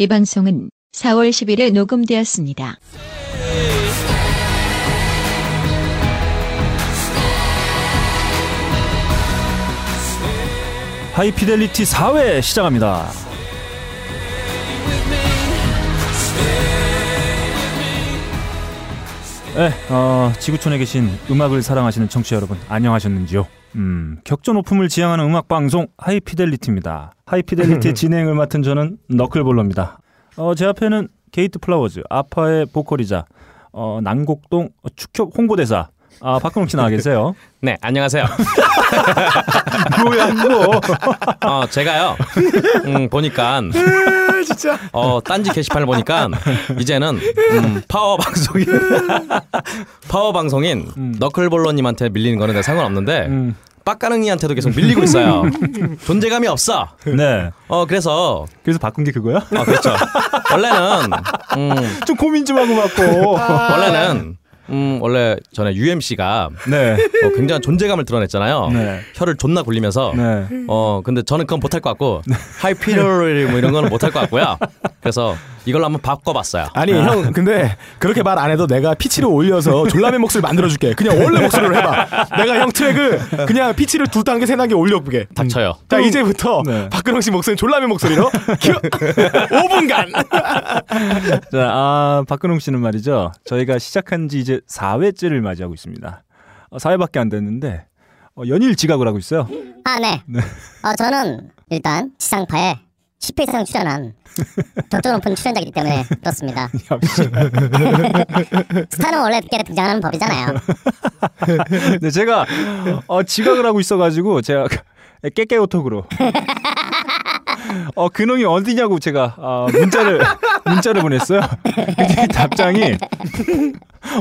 이 방송은 4월 10일에 녹음되었습니다. 하이피델리티 4회 시작합니다. 네, 어, 지구촌에 계신 음악을 사랑하시는 청취자 여러분 안녕하셨는지요? 음, 격전 오품을 지향하는 음악 방송 하이피델리티입니다. 하이피델리티 진행을 맡은 저는 너클볼러입니다. 어, 제 앞에는 게이트 플라워즈 아파의 보컬이자 어, 난곡동 축협 홍보대사 아, 박근홍 씨 나와 계세요. 네, 안녕하세요. 뭐야, 이거. 어, 제가요, 음, 보니까, 진짜. 어, 딴지 게시판을 보니까, 이제는, 음, 파워 방송인, 파워 방송인, 음. 너클볼러님한테 밀리는 거는 상관없는데, 음, 빡가능이한테도 계속 밀리고 있어요. 존재감이 없어. 네. 어, 그래서, 그래서 바꾼 게 그거야? 어, 그렇죠. 원래는, 음, 좀 고민 좀 하고 바꿔. 원래는, 음, 원래 전에 UMC가 네. 어, 굉장한 존재감을 드러냈잖아요. 네. 혀를 존나 굴리면서. 네. 어 근데 저는 그건 못할 것 같고 하이피럴 뭐 이런 거는 못할 것 같고요. 그래서 이걸로 한번 바꿔봤어요. 아니 형 근데 그렇게 말 안 해도 내가 피치를 올려서 졸라맨 목소리 만들어줄게. 그냥 원래 목소리로 해봐. 내가 형 트랙을 그냥 피치를 두 단계 세 단계 올려보게. 닥쳐요. 자 이제부터 네. 박근홍 씨 목소리 졸라맨 목소리로 큐 5분간. 자, 아, 박근홍 씨는 말이죠. 저희가 시작한 지 이제 4회째를 맞이하고 있습니다. 어, 4회밖에 안 됐는데, 어, 연일 지각을 하고 있어요. 아, 네. 어, 저는 일단 지상파에 10회 이상 출연한 격전 오픈 출연자이기 때문에 그렇습니다. 스타는 원래 늦게 등장하는 법이잖아요. 근데 제가, 어, 지각을 하고 있어가지고, 제가 깨깨오톡으로. 어, 근홍이 어디냐고 제가, 아, 문자를, 문자를 보냈어요. 근데 답장이,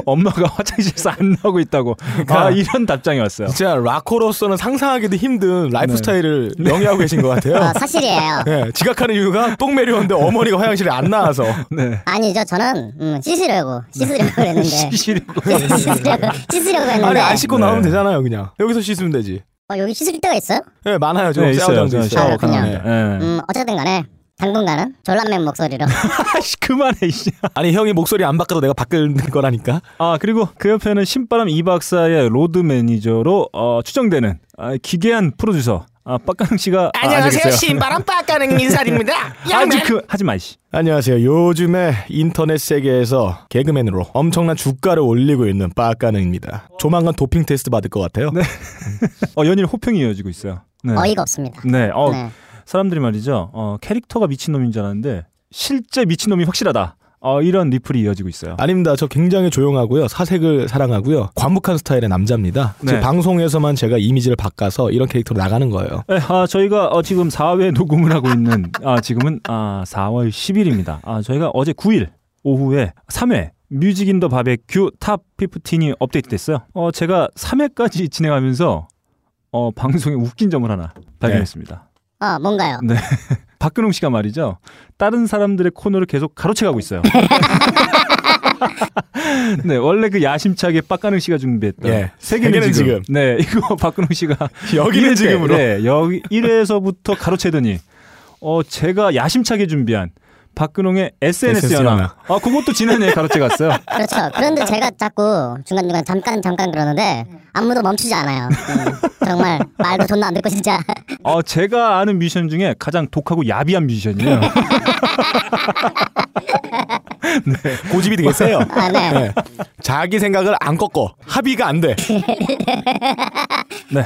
엄마가 화장실에서 안 나오고 있다고. 아, 이런 답장이 왔어요. 진짜 락커로서는 상상하기도 힘든 라이프 네. 스타일을 영위하고 계신 것 같아요. 어, 사실이에요. 네, 지각하는 이유가 똥 매려운데 어머니가 화장실에 안 나와서. 네. 아니죠. 저는 음, 씻으려고 씻으려고 그랬는데 씻으려고. 씻으려고 씻으려고 했는데 아니 안 씻고 네. 나오면 되잖아요 그냥. 여기서 씻으면 되지. 어, 여기 씻을 데가 있어요? 네 많아요. 저 네, 있어요. 있어요. 샤워 아, 그렇군요. 가능합니다. 네. 음, 어쨌든 간에 당분간은 졸라맨 목소리로 그만해 이씨. 아니 형이 목소리 안 바꿔도 내가 바꿀 거라니까. 아 그리고 그 옆에는 신바람 이 박사의 로드 매니저로 어, 추정되는 아, 기괴한 프로듀서 아, 빡가능 씨가 아, 앉아 계세요. 신바람 빡가는 인사드립니다. 아직 그 하지 마 이씨. 안녕하세요. 요즘에 인터넷 세계에서 개그맨으로 엄청난 주가를 올리고 있는 빡가능입니다. 조만간 도핑 테스트 받을 것 같아요. 어, 연일 호평이 이어지고 있어요. 네. 어이가 없습니다. 네. 어, 네. 사람들이 말이죠. 어, 캐릭터가 미친 놈인 줄 알았는데 실제 미친 놈이 확실하다. 어, 이런 리플이 이어지고 있어요. 아닙니다. 저 굉장히 조용하고요. 사색을 사랑하고요. 과묵한 스타일의 남자입니다. 네. 제 방송에서만 제가 이미지를 바꿔서 이런 캐릭터로 나가는 거예요. 네, 아, 저희가 어, 지금 4회 녹음을 하고 있는 아, 지금은 아, 4월 10일입니다. 아, 저희가 어제 9일 오후에 3회 Music in the Barbecue Top 15이 업데이트 됐어요. 어, 제가 3회까지 진행하면서 어, 방송에 웃긴 점을 하나 발견했습니다. 어, 뭔가요? 네. 박근홍 씨가 말이죠. 다른 사람들의 코너를 계속 가로채가고 있어요. 네, 원래 그 야심차게 빡가능 씨가 준비했던 예, 세계는, 지금. 지금. 네, 이거 박근홍 씨가 여기는 이럴 때, 지금으로. 네, 여기 1회에서부터 가로채더니 어 제가 야심차게 준비한 박근홍의 SNS, SNS 연화. 연화. 아, 그것도 지난해에 가로채 갔어요. 그렇죠. 그런데 제가 자꾸 중간중간 잠깐 잠깐 그러는데 아무도 멈추지 않아요. 음, 정말 말도 존나 안 듣고 진짜. 어, 제가 아는 뮤지션 중에 가장 독하고 야비한 뮤지션이에요. 고집이 되게 세요. 아, 네. 네. 자기 생각을 안 꺾어. 합의가 안 돼. 네.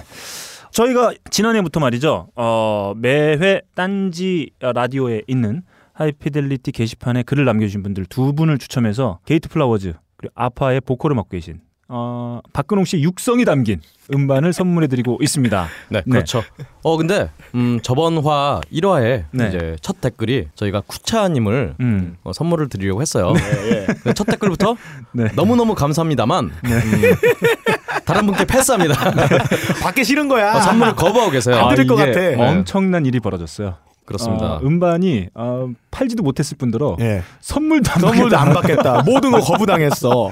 저희가 지난해부터 말이죠. 어, 매회 딴지 라디오에 있는 하이피델리티 게시판에 글을 남겨주신 분들 두 분을 추첨해서 게이트 플라워즈 그리고 아파의 보컬을 맡고 계신 어, 박근홍 씨 육성이 담긴 음반을 선물해드리고 있습니다. 네, 그렇죠. 어 근데 음 저번 화 1화에 네. 이제 첫 댓글이 저희가 쿠차님을 음. 어, 선물을 드리려고 했어요. 근데 첫 댓글부터 네. 너무 너무 감사합니다만 음, 다른 분께 패스합니다. 받기 싫은 거야. 어, 선물을 거부하고 계세요. 안 들을 것 이게 같아. 엄청난 일이 벌어졌어요. 그렇습니다. 어, 음반이 어, 팔지도 못했을 뿐더러 예. 선물도 안 선물도 받겠다. 안 받겠다. 모든 거 거부당했어.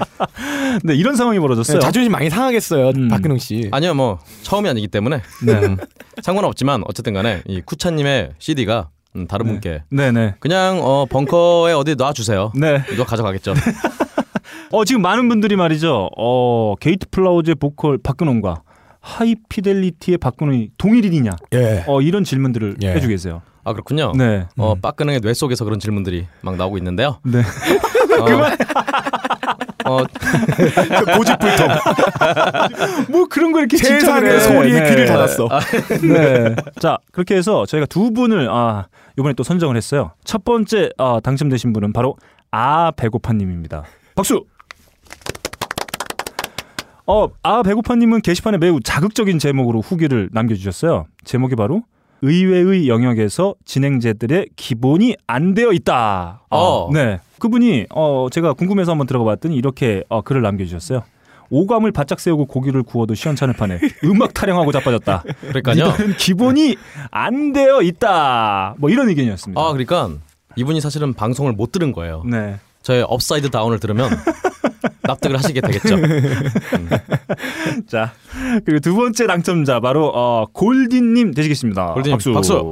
네, 이런 상황이 벌어졌어요. 자존심 많이 상하겠어요, 음. 박근홍 씨. 아니요, 뭐 처음이 아니기 때문에 네. 음, 상관없지만 어쨌든 간에 이 쿠차님의 CD가 음, 다른 분께 네네. 그냥 어, 벙커에 어디 놔주세요. 네. 이거 가져가겠죠. 어 지금 많은 분들이 말이죠. 어 게이트 플라워즈의 보컬 박근홍과 하이피델리티의 박근홍이 동일인이냐? 예. 어 이런 질문들을 예. 해주고 계세요. 아 그렇군요. 네. 어, 빠끈하게 뇌 속에서 그런 질문들이 막 나오고 있는데요. 네. 어, 어, 고집불통. 뭐 그런 거 이렇게 세상의. 소리에 네. 귀를 닫았어. 네. 자 그렇게 해서 저희가 두 분을 아 이번에 또 선정을 했어요. 첫 번째 아, 당첨되신 분은 바로 아 배고파님입니다. 박수. 어, 아 배고파님은 게시판에 매우 자극적인 제목으로 후기를 남겨주셨어요. 제목이 바로 의외의 영역에서 진행자들의 기본이 안 되어 있다. 어. 네. 그분이 어 제가 궁금해서 한번 들어가 봤더니 이렇게 어, 글을 남겨 주셨어요. 오감을 바짝 세우고 고기를 구워도 시원찮을 판에 음악 타령하고 자빠졌다. 그러니까요. 기본이 안 되어 있다. 뭐 이런 의견이었습니다. 아 그러니까 이분이 사실은 방송을 못 들은 거예요. 네. 저의 Upside Down을 들으면 납득을 하시게 되겠죠. 자 그리고 두 번째 당첨자 바로 어, 골딘님 되시겠습니다. 골딘님, 박수. 박수.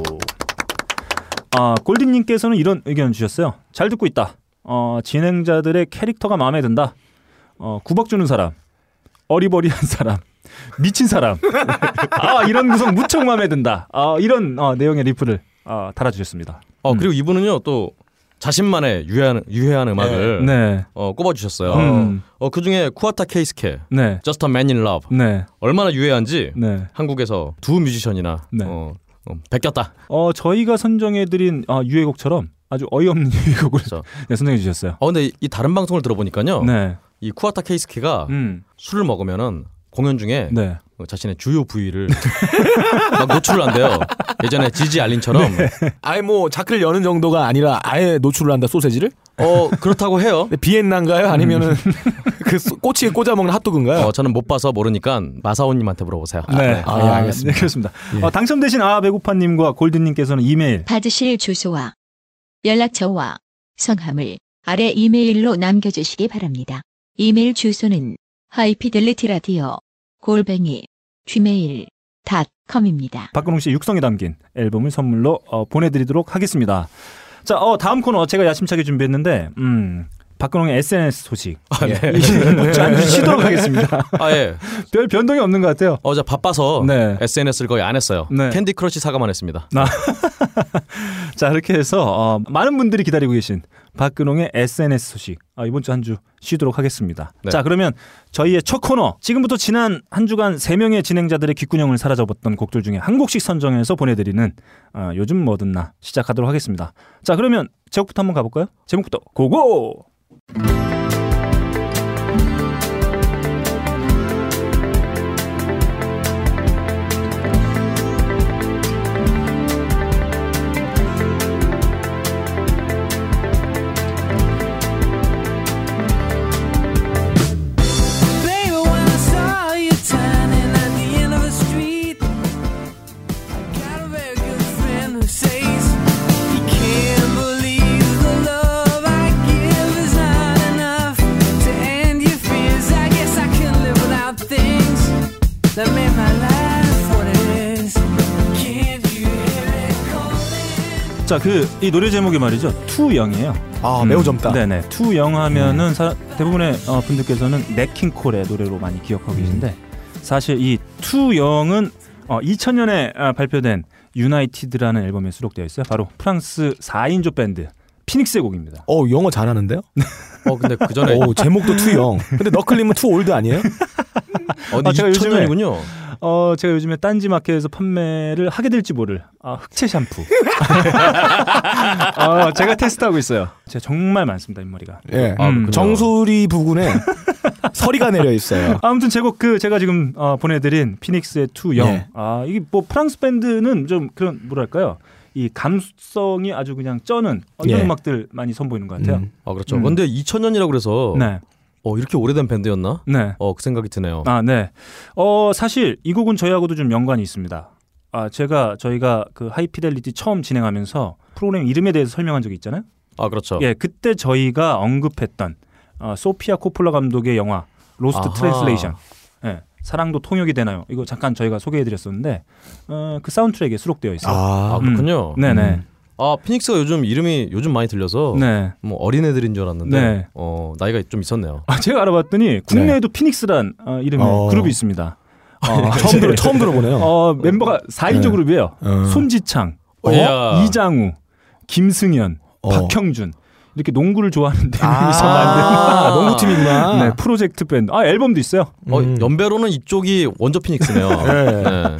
아 골딘님께서는 이런 의견 주셨어요. 잘 듣고 있다. 어, 진행자들의 캐릭터가 마음에 든다. 어, 구박 주는 사람, 어리버리한 사람, 미친 사람. 아 이런 구성 무척 마음에 든다. 아 이런 어, 내용의 리플을 어, 달아주셨습니다. 어 그리고 이분은요 또 자신만의 유해한 유해한 음악을 네. 어, 꼽아주셨어요. 음. 어, 그 중에 쿠아타 케이스케, 네. Just a Man in Love 네. 얼마나 유해한지 네. 한국에서 두 뮤지션이나 네. 어, 어, 베꼈다. 어 저희가 선정해드린 어, 유해곡처럼 아주 어이없는 유해곡을 그렇죠. 네, 선정해 주셨어요. 어 근데 이 다른 방송을 들어보니까요. 네. 이 쿠아타 케이스케가 음. 술을 먹으면은 공연 중에 네. 어, 자신의 주요 부위를 막 노출을 한대요. 예전에 지지 알린처럼 아예 뭐 자크를 여는 정도가 아니라 아예 노출을 한다 소세지를? 어 그렇다고 해요. 근데 비엔나인가요? 아니면은 그 소- 꼬치에 꽂아 먹는 핫도그인가요? 어, 저는 못 봐서 모르니까 마사오님한테 물어보세요. 네. 아, 예, 알겠습니다. 네, 그렇습니다. 예. 어, 당첨되신 아 배고파님과 골든님께서는 이메일 받으실 주소와 연락처와 성함을 아래 이메일로 남겨주시기 바랍니다. 이메일 주소는 하이피델리티 라디오 골뱅이 gmail.com입니다. 박근홍 씨 육성이 담긴 앨범을 선물로 어, 보내드리도록 하겠습니다. 자, 어, 다음 코너 제가 야심차게 준비했는데, 음, 박근홍의 SNS 소식. 예. 이게 잠시 쉬도록 하겠습니다. 아 예. 별 변동이 없는 것 같아요. 어제 바빠서 네. SNS를 거의 안 했어요. 네. 캔디 크러쉬 사가만 했습니다. 자, 이렇게 해서 어, 많은 분들이 기다리고 계신 박근홍의 SNS 소식 아, 이번 주 한 주 쉬도록 하겠습니다. 네. 자, 그러면 저희의 첫 코너 지금부터 지난 한 주간 세 명의 진행자들의 귓구녕을 사라져봤던 곡들 중에 한 곡씩 선정해서 보내드리는 어, 요즘 뭐든 나 시작하도록 하겠습니다. 자, 그러면 제목부터 한번 가볼까요? 제목부터 고고! Thank you. 자, 그 이 노래 제목이 말이죠. Too Young이에요. 아 매우 젊다. 네네. Too Young 하면은 사- 대부분의 어, 분들께서는 냇 킹 콜의 노래로 많이 기억하고 계신데 사실 이 Too Young은 어, 2000년에 아, 발표된 United라는 앨범에 수록되어 있어요. 바로 프랑스 4인조 밴드 피닉스의 곡입니다. 어 영어 잘하는데요? 어 근데 그 전에 오 제목도 Too Young. 근데 너클님은 too old 아니에요? 어, 아, 제가 요즘에- 2000년이군요. 어, 제가 요즘에 딴지 마켓에서 판매를 하게 될지 모를 아, 흑채 샴푸. 어, 제가 테스트하고 있어요. 제가 정말 많습니다, 잇머리가. 예. 아, 음. 정수리 부근에 서리가 내려 있어요. 아무튼 제곡 그 제가 지금 어, 보내드린 피닉스의 투영. 예. 아 이게 뭐 프랑스 밴드는 좀 그런 뭐랄까요 이 감수성이 아주 그냥 쩌는 어, 이런 예. 음악들 많이 선보이는 것 같아요. 음. 아 그렇죠. 음. 근데 2000년이라고 그래서 네, 어 이렇게 오래된 밴드였나? 네. 어그 생각이 드네요. 아 네. 어 사실 이 곡은 저희하고도 좀 연관이 있습니다. 아 제가 저희가 그 하이피델리티 처음 진행하면서 프로그램 이름에 대해서 설명한 적이 있잖아요. 아 그렇죠. 예, 그때 저희가 언급했던 어, 소피아 코폴라 감독의 영화 Lost 아하. Translation. 예. 사랑도 통역이 되나요? 이거 잠깐 저희가 소개해드렸었는데 어, 그 사운드트랙에 수록되어 있어요. 아 아, 그렇군요. 네네. 음. 아 피닉스가 요즘 이름이 요즘 많이 들려서 네. 뭐 어린애들인 줄 알았는데 네. 어 나이가 좀 있었네요. 아, 제가 알아봤더니 국내에도 피닉스란 어, 이름의 어. 그룹이 있습니다. 어, 처음 들어 처음 들어보네요. 어, 멤버가 4인조 네. 그룹이에요. 어. 손지창, 어? 이야. 이장우, 김승현, 어. 박형준 이렇게 농구를 좋아하는 네 아, 만든 농구팀이구나. 네, 프로젝트 밴드. 아 앨범도 있어요. 어, 음. 연배로는 이쪽이 원조 피닉스네요. 네. 네.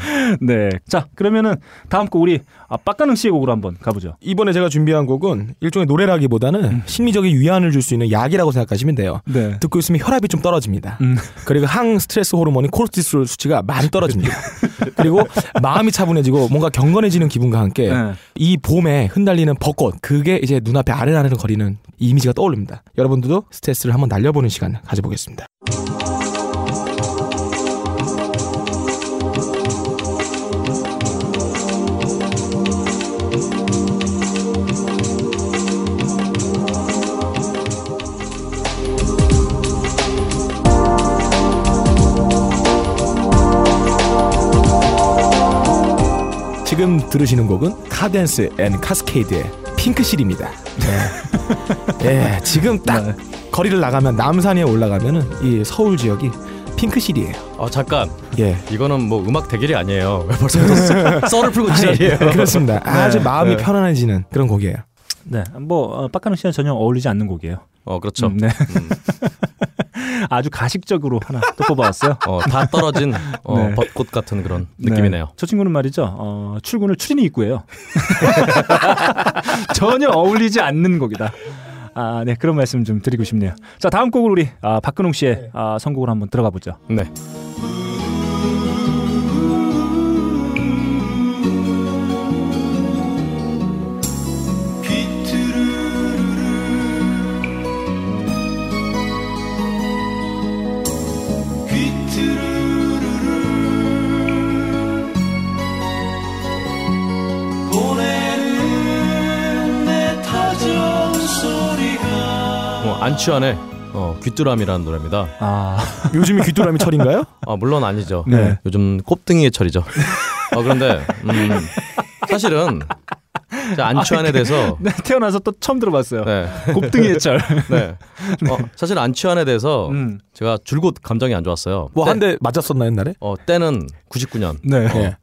네. 자 그러면은 다음 곡 우리 아, 빡가능 씨의 곡으로 한번 가보죠. 이번에 제가 준비한 곡은 일종의 노래라기보다는 심리적인 위안을 줄 수 있는 약이라고 생각하시면 돼요. 네. 듣고 있으면 혈압이 좀 떨어집니다. 음. 그리고 항 스트레스 호르몬인 코르티솔 수치가 많이 떨어집니다. 그리고 마음이 차분해지고 뭔가 경건해지는 기분과 함께 네. 이 봄에 흩날리는 벚꽃 그게 이제 눈앞에 아른아른 거리는 이 이미지가 떠오릅니다. 여러분들도 스트레스를 한번 날려보는 시간 가져보겠습니다. 지금 들으시는 곡은 카덴스 앤 카스케이드의 핑크실입니다. 네. 예, 지금 딱 네. 거리를 나가면 남산에 올라가면은 이 서울 지역이 핑크실이에요. 아 잠깐 예. 이거는 뭐 음악 대결이 아니에요. 왜 벌써부터 썰을 풀고 지랄이에요. 그렇습니다. 아주 마음이 네. 편안해지는 그런 곡이에요. 네. 뭐 어, 빡가능 씨는 전혀 어울리지 않는 곡이에요. 어 그렇죠. 음, 네. 아주 가식적으로 하나 또 뽑아왔어요. 어, 다 떨어진 어, 네. 벚꽃 같은 그런 느낌이네요. 네. 저 친구는 말이죠. 어, 출근을 추리닝 입고해요. 전혀 어울리지 않는 곡이다. 아, 네 그런 말씀 좀 드리고 싶네요. 자 다음 곡을 우리 아, 박근홍 씨의 아, 선곡으로 한번 들어가 보죠. 네. 안치환의 어, 귀뚜라미라는 노래입니다. 아, 요즘이 귀뚜라미 철인가요? 아 물론 아니죠. 네. 요즘 꼽등이의 철이죠. 어, 그런데 음, 사실은 제 안치환에 대해서 네, 태어나서 또 처음 들어봤어요. 네, 곱등이의 철. 네. 어, 사실 안치환에 대해서 음, 제가 줄곧 감정이 안 좋았어요. 뭐 때- 한대 맞았었나 옛날에? 어, 때는 99년. 네. 예.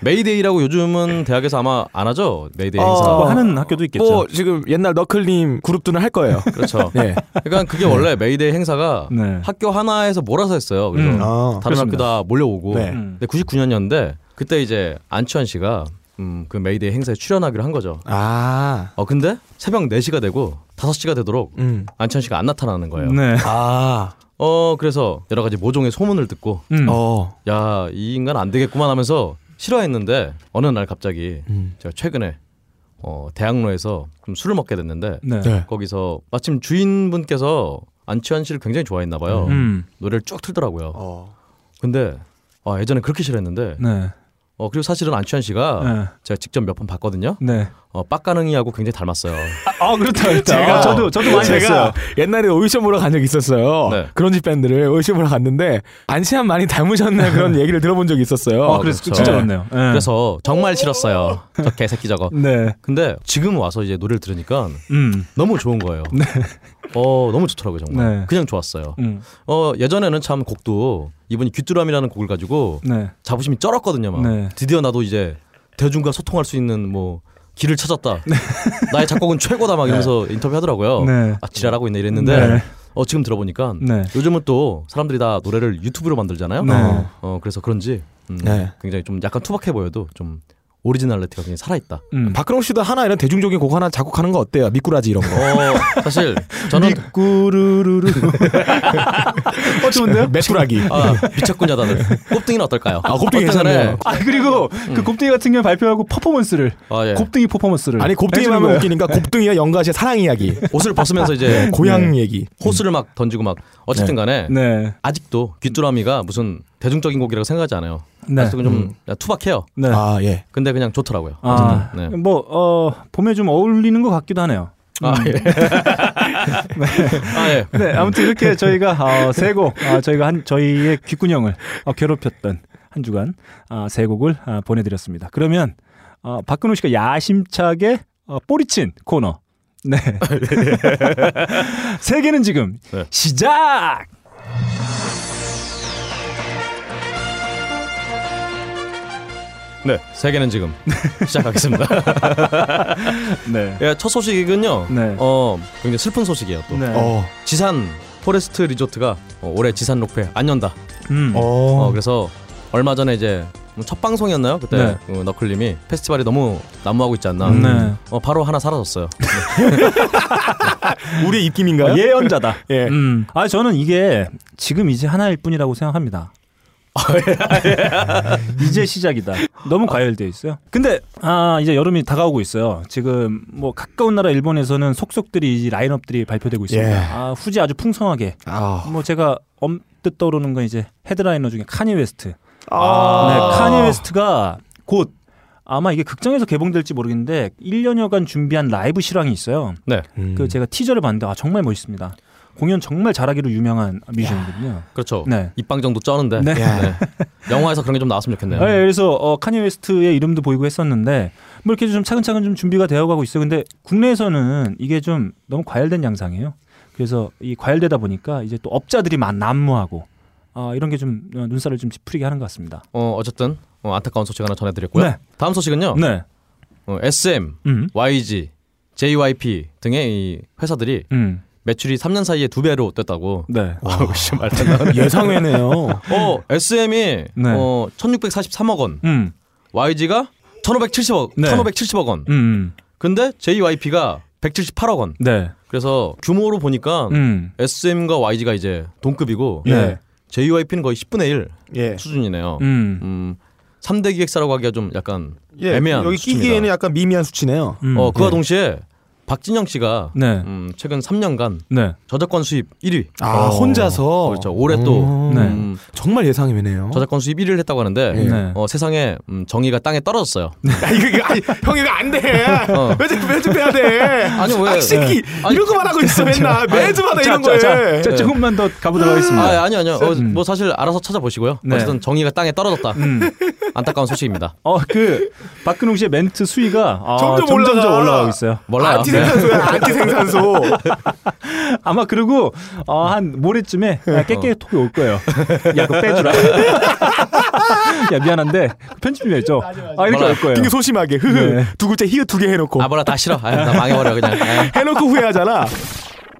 메이데이라고 요즘은 대학에서 아마 안 하죠. 메이데이 어, 행사. 뭐 하는 학교도 있겠죠. 뭐 지금 옛날 너클님 그룹들은 할 거예요. 그렇죠. 예. 그러니까 그게 원래 메이데이 행사가 네. 학교 하나에서 몰아서 했어요. 그래서 음. 아, 다른 그렇습니다. 학교 다 몰려오고. 네. 음. 근데 99년이었는데 그때 이제 안치환 씨가 음, 그 메이데이 행사에 출연하기로 한 거죠. 아, 어 근데 새벽 4시가 되고 5시가 되도록 음, 안치환 씨가 안 나타나는 거예요. 네. 아, 어 그래서 여러 가지 모종의 소문을 듣고 음. 어, 야이 인간 안 되겠구만 하면서 싫어했는데 어느 날 갑자기 음, 제가 최근에 어 대학로에서 좀 술을 먹게 됐는데 네. 네. 거기서 마침 주인분께서 안치환 씨를 굉장히 좋아했나 봐요. 음. 노래를 쭉 틀더라고요. 어, 근데 아, 예전에 그렇게 싫어했는데 네. 어 그리고 사실은 안치환 씨가 네. 제가 직접 몇 번 봤거든요. 네. 어 빡가능이하고 굉장히 닮았어요. 아, 그렇다. 그렇다. 제가- 아, 저도 저도 많이 제가 했어요. 옛날에 오디션 보러 간 적이 있었어요. 네. 그런 집 밴드를 오디션 보러 갔는데 안치환 많이 닮으셨네 그런 얘기를 들어본 적이 있었어요. 아, 그래서 그렇죠. 진짜 네. 그렇네요. 네. 그래서 정말 싫었어요. 저 개새끼 저거. 네. 근데 지금 와서 이제 노래를 들으니까 음. 너무 좋은 거예요. 어 너무 좋더라고요 정말. 네. 그냥 좋았어요. 음. 어 예전에는 참 곡도 이분이 귀뚜라미라는 곡을 가지고 네. 자부심이 쩔었거든요. 막 네. 드디어 나도 이제 대중과 소통할 수 있는 뭐 길을 찾았다. 네. 나의 작곡은 최고다 막 이러면서 인터뷰하더라고요. 네. 아 지랄하고 있네 이랬는데 네. 어 지금 들어보니까 네. 요즘은 또 사람들이 다 노래를 유튜브로 만들잖아요. 네. 어 그래서 그런지 음, 네. 굉장히 좀 약간 투박해 보여도 좀 originality가 굉장히 살아있다. 음. 박근홍 씨도 하나 이런 대중적인 곡 하나 작곡하는 거 어때요? 미꾸라지 이런 거. 어 사실 저는 꾸르르르. 어, 좋은데요? 메꾸라기. 아 미쳤구나 다들 곱등이는 어떨까요? 아, 곱등이 거네? 괜찮네요. 아 그리고 그 곱등이 같은 경우 발표하고 퍼포먼스를 아, 예. 곱등이 퍼포먼스를 아니 곱등이 해주는 하면. 웃기니까 곱등이와 영가시의 사랑 이야기, 옷을 벗으면서 이제 고향 얘기. 호수를 막 던지고 막 어쨌든 간에 네. 아직도 귀뚜라미가 무슨 대중적인 곡이라고 생각하지 않아요. 네. 아직도 좀 투박해요. 네. 아 예. 근데 그냥 좋더라고요. 아, 네. 뭐, 어, 봄에 좀 어울리는 것 같기도 하네요. 아, 예. 아, 예. 네, 아무튼 이렇게 저희가 어, 세 곡, 아, 저희가 한 저희의 귓구녕을 어, 괴롭혔던 한 주간 아, 세 곡을 아, 보내드렸습니다. 그러면 어, 박근호 씨가 야심차게 어, 꼬리친 코너. 네. 세계는 지금 네. 시작. 네, 세계는 지금 시작하겠습니다. 네. 예, 첫 소식은요. 네. 어, 굉장히 슬픈 소식이에요. 또 네. 어. 지산 포레스트 리조트가 어, 올해 지산 록페 안 연다. 음. 어. 어, 그래서 얼마 전에 이제 첫 방송이었나요? 그때 네. 그 너클님이 페스티벌이 너무 난무하고 있지 않나. 네. 어, 바로 하나 사라졌어요. 우리의 입김인가요? 예언자다. 예. 음. 아 저는 이게 지금 이제 하나일 뿐이라고 생각합니다. 이제 시작이다. 너무 과열돼 있어요. 근데 아 이제 여름이 다가오고 있어요. 지금 뭐 가까운 나라 일본에서는 속속들이 이 라인업들이 발표되고 있습니다. 예. 아 후지 아주 풍성하게. 아. 뭐 제가 언뜻 떠오르는 건 이제 헤드라이너 중에 카니 웨스트. 아. 네, 카니 웨스트가 곧 아마 이게 극장에서 개봉될지 모르겠는데 1년여간 준비한 라이브 실황이 있어요. 네, 음. 그 제가 teaser를 봤는데 아 정말 멋있습니다. 공연 정말 잘하기로 유명한 뮤지션이거든요. 그렇죠. 네. 입방 정도 쩌는데 네. 네. 영화에서 그런 게 좀 나왔으면 좋겠네요. 네, 그래서 어, 카니 웨스트의 이름도 보이고 했었는데 뭐 이렇게 좀 차근차근 좀 준비가 되어가고 있어요. 근데 국내에서는 이게 좀 너무 과열된 양상이에요. 그래서 이 과열되다 보니까 이제 또 업자들이 만 난무하고 아, 이런 게 좀 눈살을 좀 찌푸리게 하는 것 같습니다. 어, 어쨌든 어, 안타까운 소식 하나 전해드렸고요. 네. 다음 소식은요. 네. 어, SM, 음. YG, JYP 등의 이 회사들이 음. 매출이 3년 사이에 두 배로 뛰었다고. 네. 아우, 씨, 말도 안 나오네. 예상외네요. 어, SM이 네. 어, 1,643억 원, 음. YG가 1,570억, 네. 1,570억 원. 음. 음. 근데 JYP가 178억 원. 네. 그래서 규모로 보니까 음. SM과 YG가 이제 동급이고 네. JYP는 거의 10분의 1 예. 수준이네요. 음. 음, 3대 기획사라고 하기가 좀 약간 예. 애매한 여기 수치입니다. 끼기에는 약간 미미한 수치네요. 음. 어, 그와 예. 동시에 박진영 씨가 네. 음, 최근 3년간 네. 저작권 수입 1위. 아, 어. 혼자서. 그렇죠. 올해 또 음. 네. 음, 정말 예상외네요. 저작권 수입 1위를 했다고 하는데 네. 어, 세상에 음, 정의가 땅에 떨어졌어요. 아, 이거, 이거, 아니, 형, 이거 안 돼. 어. 매주, 매주 빼야 돼. 아니, 왜? 아, 이 새끼. 아니, 이런 거만 하고 있어, 맨날. 매주마다 이런 거에. 자, 자, 조금만 더 가보도록 하겠습니다. 아, 아니 아니요. 어, 음. 뭐 사실 알아서 찾아보시고요. 네. 어쨌든 정의가 땅에 떨어졌다. 음. 안타까운 소식입니다. 어, 그 박근홍 씨의 멘트 수위가 아, 점점 점점 올라가. 올라가고 있어요. 몰라요. 안티 생산소야, 안티 생산소. 아마 그리고 어, 한 모레쯤에 깨깨 톡이 올 거예요. 야, 그거 빼주라. 야, 미안한데 편집 좀 해줘. 아, 이렇게. 올 거예요. 되게 소심하게. 흐흐. 네. 두 글자 히읗 두개 해놓고. 아 몰라 다 싫어. 아, 나 망해버려 그냥. 아. 해놓고 후회하잖아.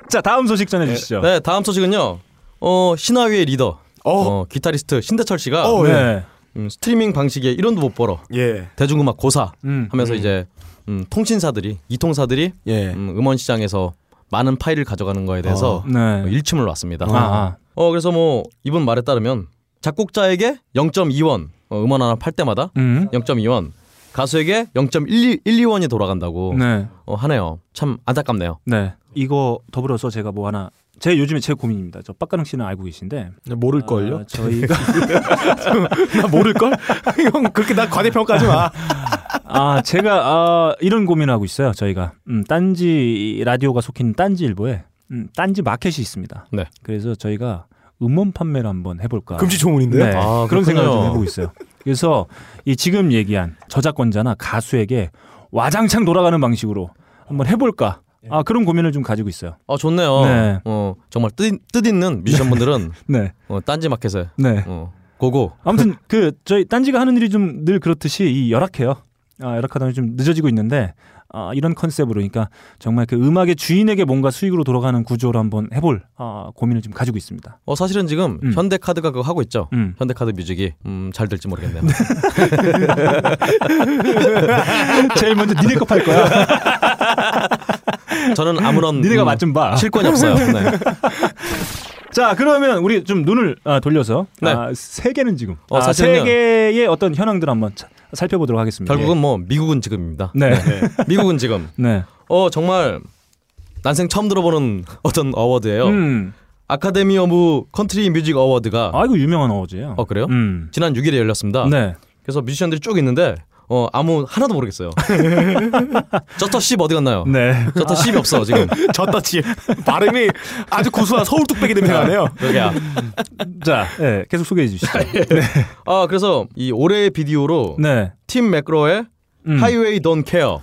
자, 다음 소식 전해주시죠. 네 다음 소식은요. 어 신화위의 리더. 어. 어, 기타리스트 신대철 씨가 어, 네. 음, 스트리밍 방식에 1원도 못 벌어 예. 대중음악 고사 음. 하면서 이제 음, 통신사들이 이통사들이 예. 음, 음원 시장에서 많은 파일을 가져가는 거에 대해서 네. 어, 일침을 놨습니다. 아, 아. 어 그래서 뭐 이분 말에 따르면 작곡자에게 0.2원 어, 음원 하나 팔 때마다 음. 0.2원 가수에게 0.12원이 돌아간다고 네. 어, 하네요. 참 안타깝네요. 네. 이거 더불어서 제가 뭐 하나 제 요즘에 제 고민입니다. 저 빡가능 씨는 알고 계신데 모를 걸요? 아, 저희가 나 모를 걸? 형, 그렇게 나 과대평가하지 마. 아 제가 아, 이런 고민을 하고 있어요. 저희가 음, 딴지 라디오가 속힌 딴지일보에 음, 딴지 마켓이 있습니다. 네. 그래서 저희가 음원 판매를 한번 해볼까. 금지초문인데? 네, 아, 그런. 생각을 좀 해보고 있어요. 그래서 이 지금 얘기한 저작권자나 가수에게 와장창 돌아가는 방식으로 한번 해볼까. 아 그런 고민을 좀 가지고 있어요. 어 좋네요. 네. 어 정말 뜻, 뜻 있는 뮤지션분들은 네, 어, 딴지 마켓에 네. 어, 고고. 아무튼 그 저희 딴지가 하는 일이 좀 늘 그렇듯이 이 열악해요. 아, 보니 좀 늦어지고 있는데 아, 이런 컨셉으로 그러니까 정말 그 음악의 주인에게 뭔가 수익으로 돌아가는 구조로 한번 해볼 아, 고민을 좀 가지고 있습니다. 어 사실은 지금 음. 현대카드가 그거 하고 있죠. 음. 현대카드 뮤직이 음, 잘 될지 모르겠네요. 제일 먼저 니네 거 팔 거야. 저는 아무런 니네가 음, 맛좀 봐. 실권이 없어요. 네. 자 그러면 우리 좀 눈을 아, 돌려서 네. 아, 세계는 지금 어, 아. 세계의 어떤 현황들 한번 차- 살펴보도록 하겠습니다. 결국은 뭐 미국은 지금입니다. 네, 미국은 지금 네, 어 정말 난생 처음 들어보는 어떤 어워드예요. 음, Academy of Country Music Award가 아 이거 유명한 어워즈예요. 어 그래요? 음, 지난 6일에 열렸습니다. 네, 그래서 뮤지션들이 쭉 있는데 어 아무 하나도 모르겠어요. 저터 씹 어디 갔나요? 네. 저터 씹이 없어 지금. 젖다치. 발음이 아주 구수한 서울 뚝배기 냄새가 나네요. 그러게야. 자, 네, 계속 소개해 주시죠. 아 그래서 이 올해의 비디오로 네, 팀 매크로의 음. 하이웨이 돈 케어.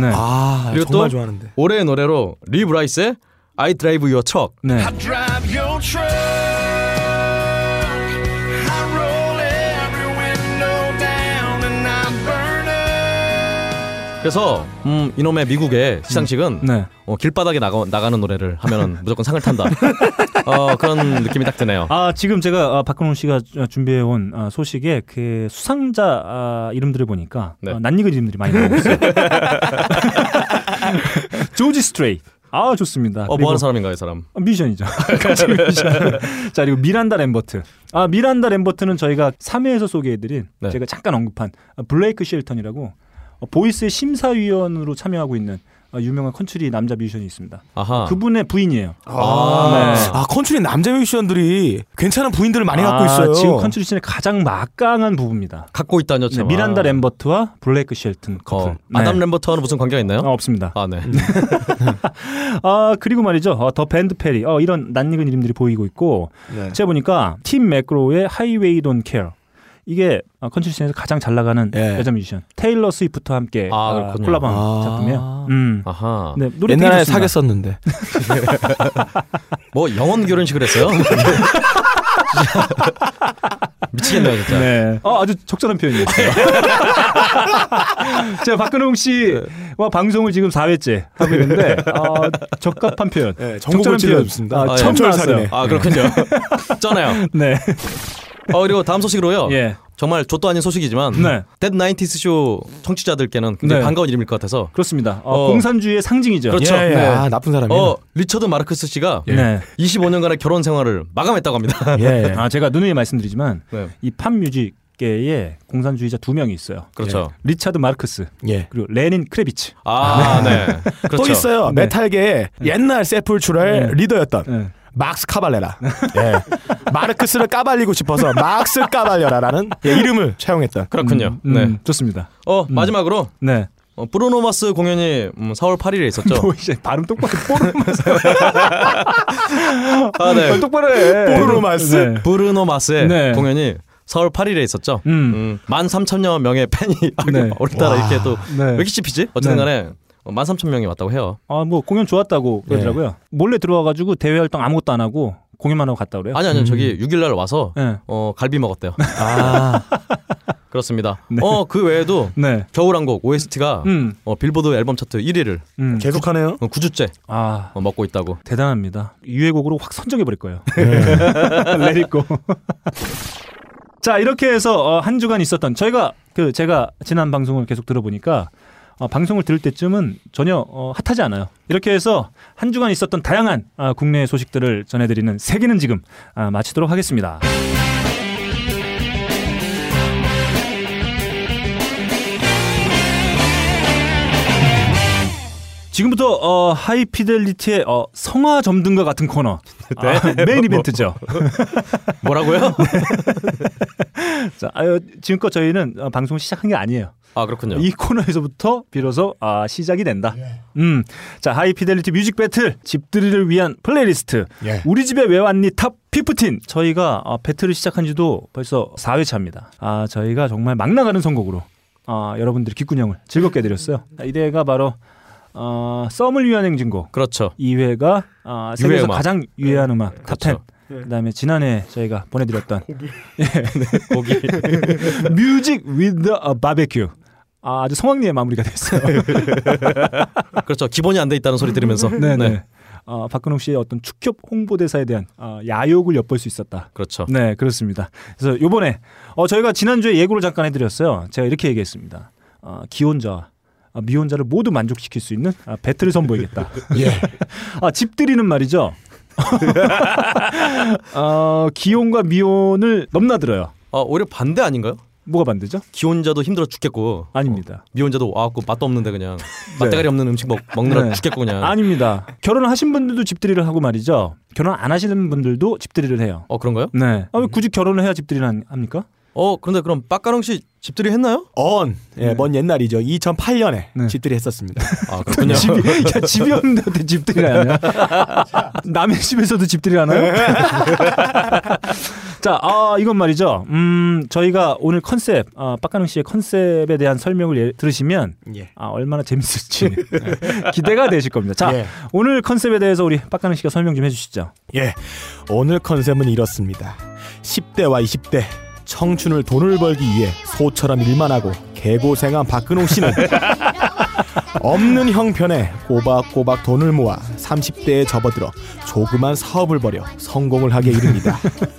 네. 아 그리고 정말 또- 좋아하는데. 올해의 노래로 리 브라이스의 I Drive Your Truck. 네. drive your truck. 그래서 음, 이놈의 미국의 시상식은 네. 어, 길바닥에 나가, 나가는 노래를 하면은 무조건 상을 탄다. 어, 그런 느낌이 딱 드네요. 아 지금 제가 아, 박근홍 씨가 준비해 온 아, 소식에 그 수상자 아, 이름들을 보니까 네. 어, 낯익은 이름들이 많이 나오고 있어요. 조지 스트레이. 아 좋습니다. 어, 뭐 하는 사람인가, 이 사람? 아, 뮤지션이죠. 뮤지션. 자 그리고 미란다 램버트. 아 미란다 램버트는 저희가 3회에서 소개해드린 네. 제가 잠깐 언급한 아, 블레이크 쉘턴이라고 어, 보이스의 심사위원으로 참여하고 있는 아, 유명한 컨트리 남자 뮤지션이 있습니다. 아하. 그분의 부인이에요. 아, 네. 아 컨트리 남자 뮤지션들이 괜찮은 부인들을 많이 갖고 아, 있어요. 지금 컨트리 씬의 가장 막강한 부부입니다. 갖고 있다뇨, 네, 참. 미란다 램버트와 블레이크 쉘튼 커플. 어, 아담 네. 램버트와는 무슨 관계가 있나요? 어, 없습니다. 아, 네. 아 그리고 말이죠. 어, 더 밴드 페리. 어, 이런 낯익은 이름들이 보이고 있고 네. 제가 보니까 팀 매크로의 Highway Don't Care. 이게 어, 컨트리 씬에서 가장 잘 나가는 예. 여자 뮤지션 테일러 스위프트와 함께 아, 아, 그렇군요. 콜라보한 아. 작품이에요. 음. 아하. 네, 노래 옛날에. 사귀었었는데. 뭐 영원 결혼식을 했어요? 미치겠네요, 진짜. 네. 어, 아주 적절한 표현이었어요. 제가 박근홍 씨와 방송을 지금 4회째 하고 있는데 어, 적합한 표현. 네, 적절한 표현. 아, 아, 처음 예. 나왔어요. 아, 그렇군요. 쩌네요. 네. 어, 그리고 다음 소식으로요. 예. 정말 좆도 아닌 소식이지만 네. 데드 나인티스 쇼 청취자들께는 굉장히 네. 반가운 이름일 것 같아서 그렇습니다. 어, 어. 공산주의의 상징이죠. 그렇죠. 예, 예. 네. 아, 나쁜 사람이에요. 어 리처드 마르크스 씨가 네. 25년간의 결혼 생활을 마감했다고 합니다. 예. 아, 제가 누누이 말씀드리지만 네. 이 팝 뮤직계에 공산주의자 두 명이 있어요. 그렇죠. 리차드 마르크스 예. 그리고 레닌 크라비츠. 아, 네. 그렇죠. 또 있어요. 네. 메탈계의 옛날 세풀추라의 네. 리더였던 네. 막스 카발레라. 예. 마르크스를 까발리고 싶어서 막스 까발려라라는 예, 이름을 차용했던. 그렇군요. 음, 네. 좋습니다. 어 마지막으로 네. 어, 브루노 마스 공연이 음, 4월 8일에 있었죠. 뭐 이제 발음 똑바로 뽀르면서 아, 네. 똑바로 해. 뽀르노 마스? 네. 브루노 마스의 네. 공연이 4월 8일에 있었죠. 음. 음, 13,000여 명의 팬이 아, 네. 오늘따라 이렇게 또왜 네. 이렇게 씹히지? 어쨌든 네. 간에 13,000명이 왔다고 해요. 아, 뭐 공연 좋았다고 그러더라고요. 몰래 들어와 가지고 대외 활동 아무것도 안 하고 공연만 하고 갔다 그래요. 아니 아니요. 저기 6일 날 와서 네. 어, 갈비 먹었대요. 아. 그렇습니다. 네. 어, 그 외에도 네. 겨울왕국 OST가 음. 어, 빌보드 앨범 차트 1위를 음. 계속하네요. 9주째 아, 어, 먹고 있다고. 대단합니다. 유해곡으로 확 선정해 버릴 거예요. 내리고. 자 이렇게 해서 어, 한 주간 있었던 저희가 그 제가 지난 방송을 계속 들어보니까 어, 방송을 들을 때쯤은 전혀 어, 핫하지 않아요. 이렇게 해서 한 주간 있었던 다양한 아, 국내 소식들을 전해드리는 세계는 지금 아, 마치도록 하겠습니다. 지금부터 어, 하이피델리티의 어, 성화 점등과 같은 코너 아, 메인 이벤트죠. 뭐라고요? 자, 아유, 지금껏 저희는 어, 방송 시작한 게 아니에요. 아 그렇군요. 이 코너에서부터 비로소 아, 시작이 된다. 음, 자 High Fidelity Music Battle 집들이를 위한 플레이리스트. 예. 우리 집에 왜 왔니 top 15. 저희가 어, 배틀을 시작한지도 벌써 4회차입니다. 아 저희가 정말 막 나가는 선곡으로 아, 여러분들의 귓구녕을 즐겁게 해드렸어요. 자, 1회가 바로 어, 썸을 위한 행진곡. 그렇죠. 2회가 아, 2회 세계에서 음악. 가장 유해한 음악 top 10. 그렇죠. 그다음에 지난해 저희가 보내드렸던 거기 Music with Barbecue. 아, 아주 성황리에 마무리가 됐어요. 그렇죠. 기본이 안 돼 있다는 소리 들으면서. 네네. 어, 박근홍 씨의 어떤 축협 홍보대사에 대한 어, 야욕을 엿볼 수 있었다. 그렇죠. 네, 그렇습니다. 그래서 요번에 어, 저희가 지난주에 예고를 잠깐 해드렸어요. 제가 이렇게 얘기했습니다. 어, 기혼자, 어, 미혼자를 모두 만족시킬 수 있는 아, 배틀을 선보이겠다. 예. 아, 집들이는 말이죠. 어, 기혼과 미혼을 넘나들어요. 어, 오히려 반대 아닌가요? 뭐가 반대죠? 기혼자도 힘들어 죽겠고 아닙니다. 미혼자도 와갖고 맛도 없는데 그냥 맛대가리 없는 음식 먹, 먹느라 네. 죽겠고 그냥. 아닙니다. 결혼을 하신 분들도 집들이를 하고 말이죠. 결혼 안 하시는 분들도 집들이를 해요. 어 그런가요? 네. 아, 왜 굳이 결혼을 해야 집들이를 한- 합니까? 어 그런데 그럼 빡가릉 씨 집들이 했나요? 언. 예, 먼 옛날이죠. 2008년에 네. 집들이 했었습니다. 아 그렇군요. 집이, 야, 집이 없는데 어떻게 집들이를 하냐? 남의 집에서도 집들이 하나요? 자, 아, 이건 말이죠. 음, 저희가 오늘 컨셉, 아, 빡가능 씨의 컨셉에 대한 설명을 예- 들으시면 예. 아, 얼마나 재밌을지 기대가 되실 겁니다. 자, 예. 오늘 컨셉에 대해서 우리 빡가능 씨가 설명 좀 해주시죠. 예. 오늘 컨셉은 이렇습니다. 10대와 20대 청춘을 돈을 벌기 위해 소처럼 일만 하고 개고생한 박근홍 씨는 없는 형편에 꼬박꼬박 돈을 모아 30대에 접어들어 조그만 사업을 벌여 성공을 하게 이릅니다.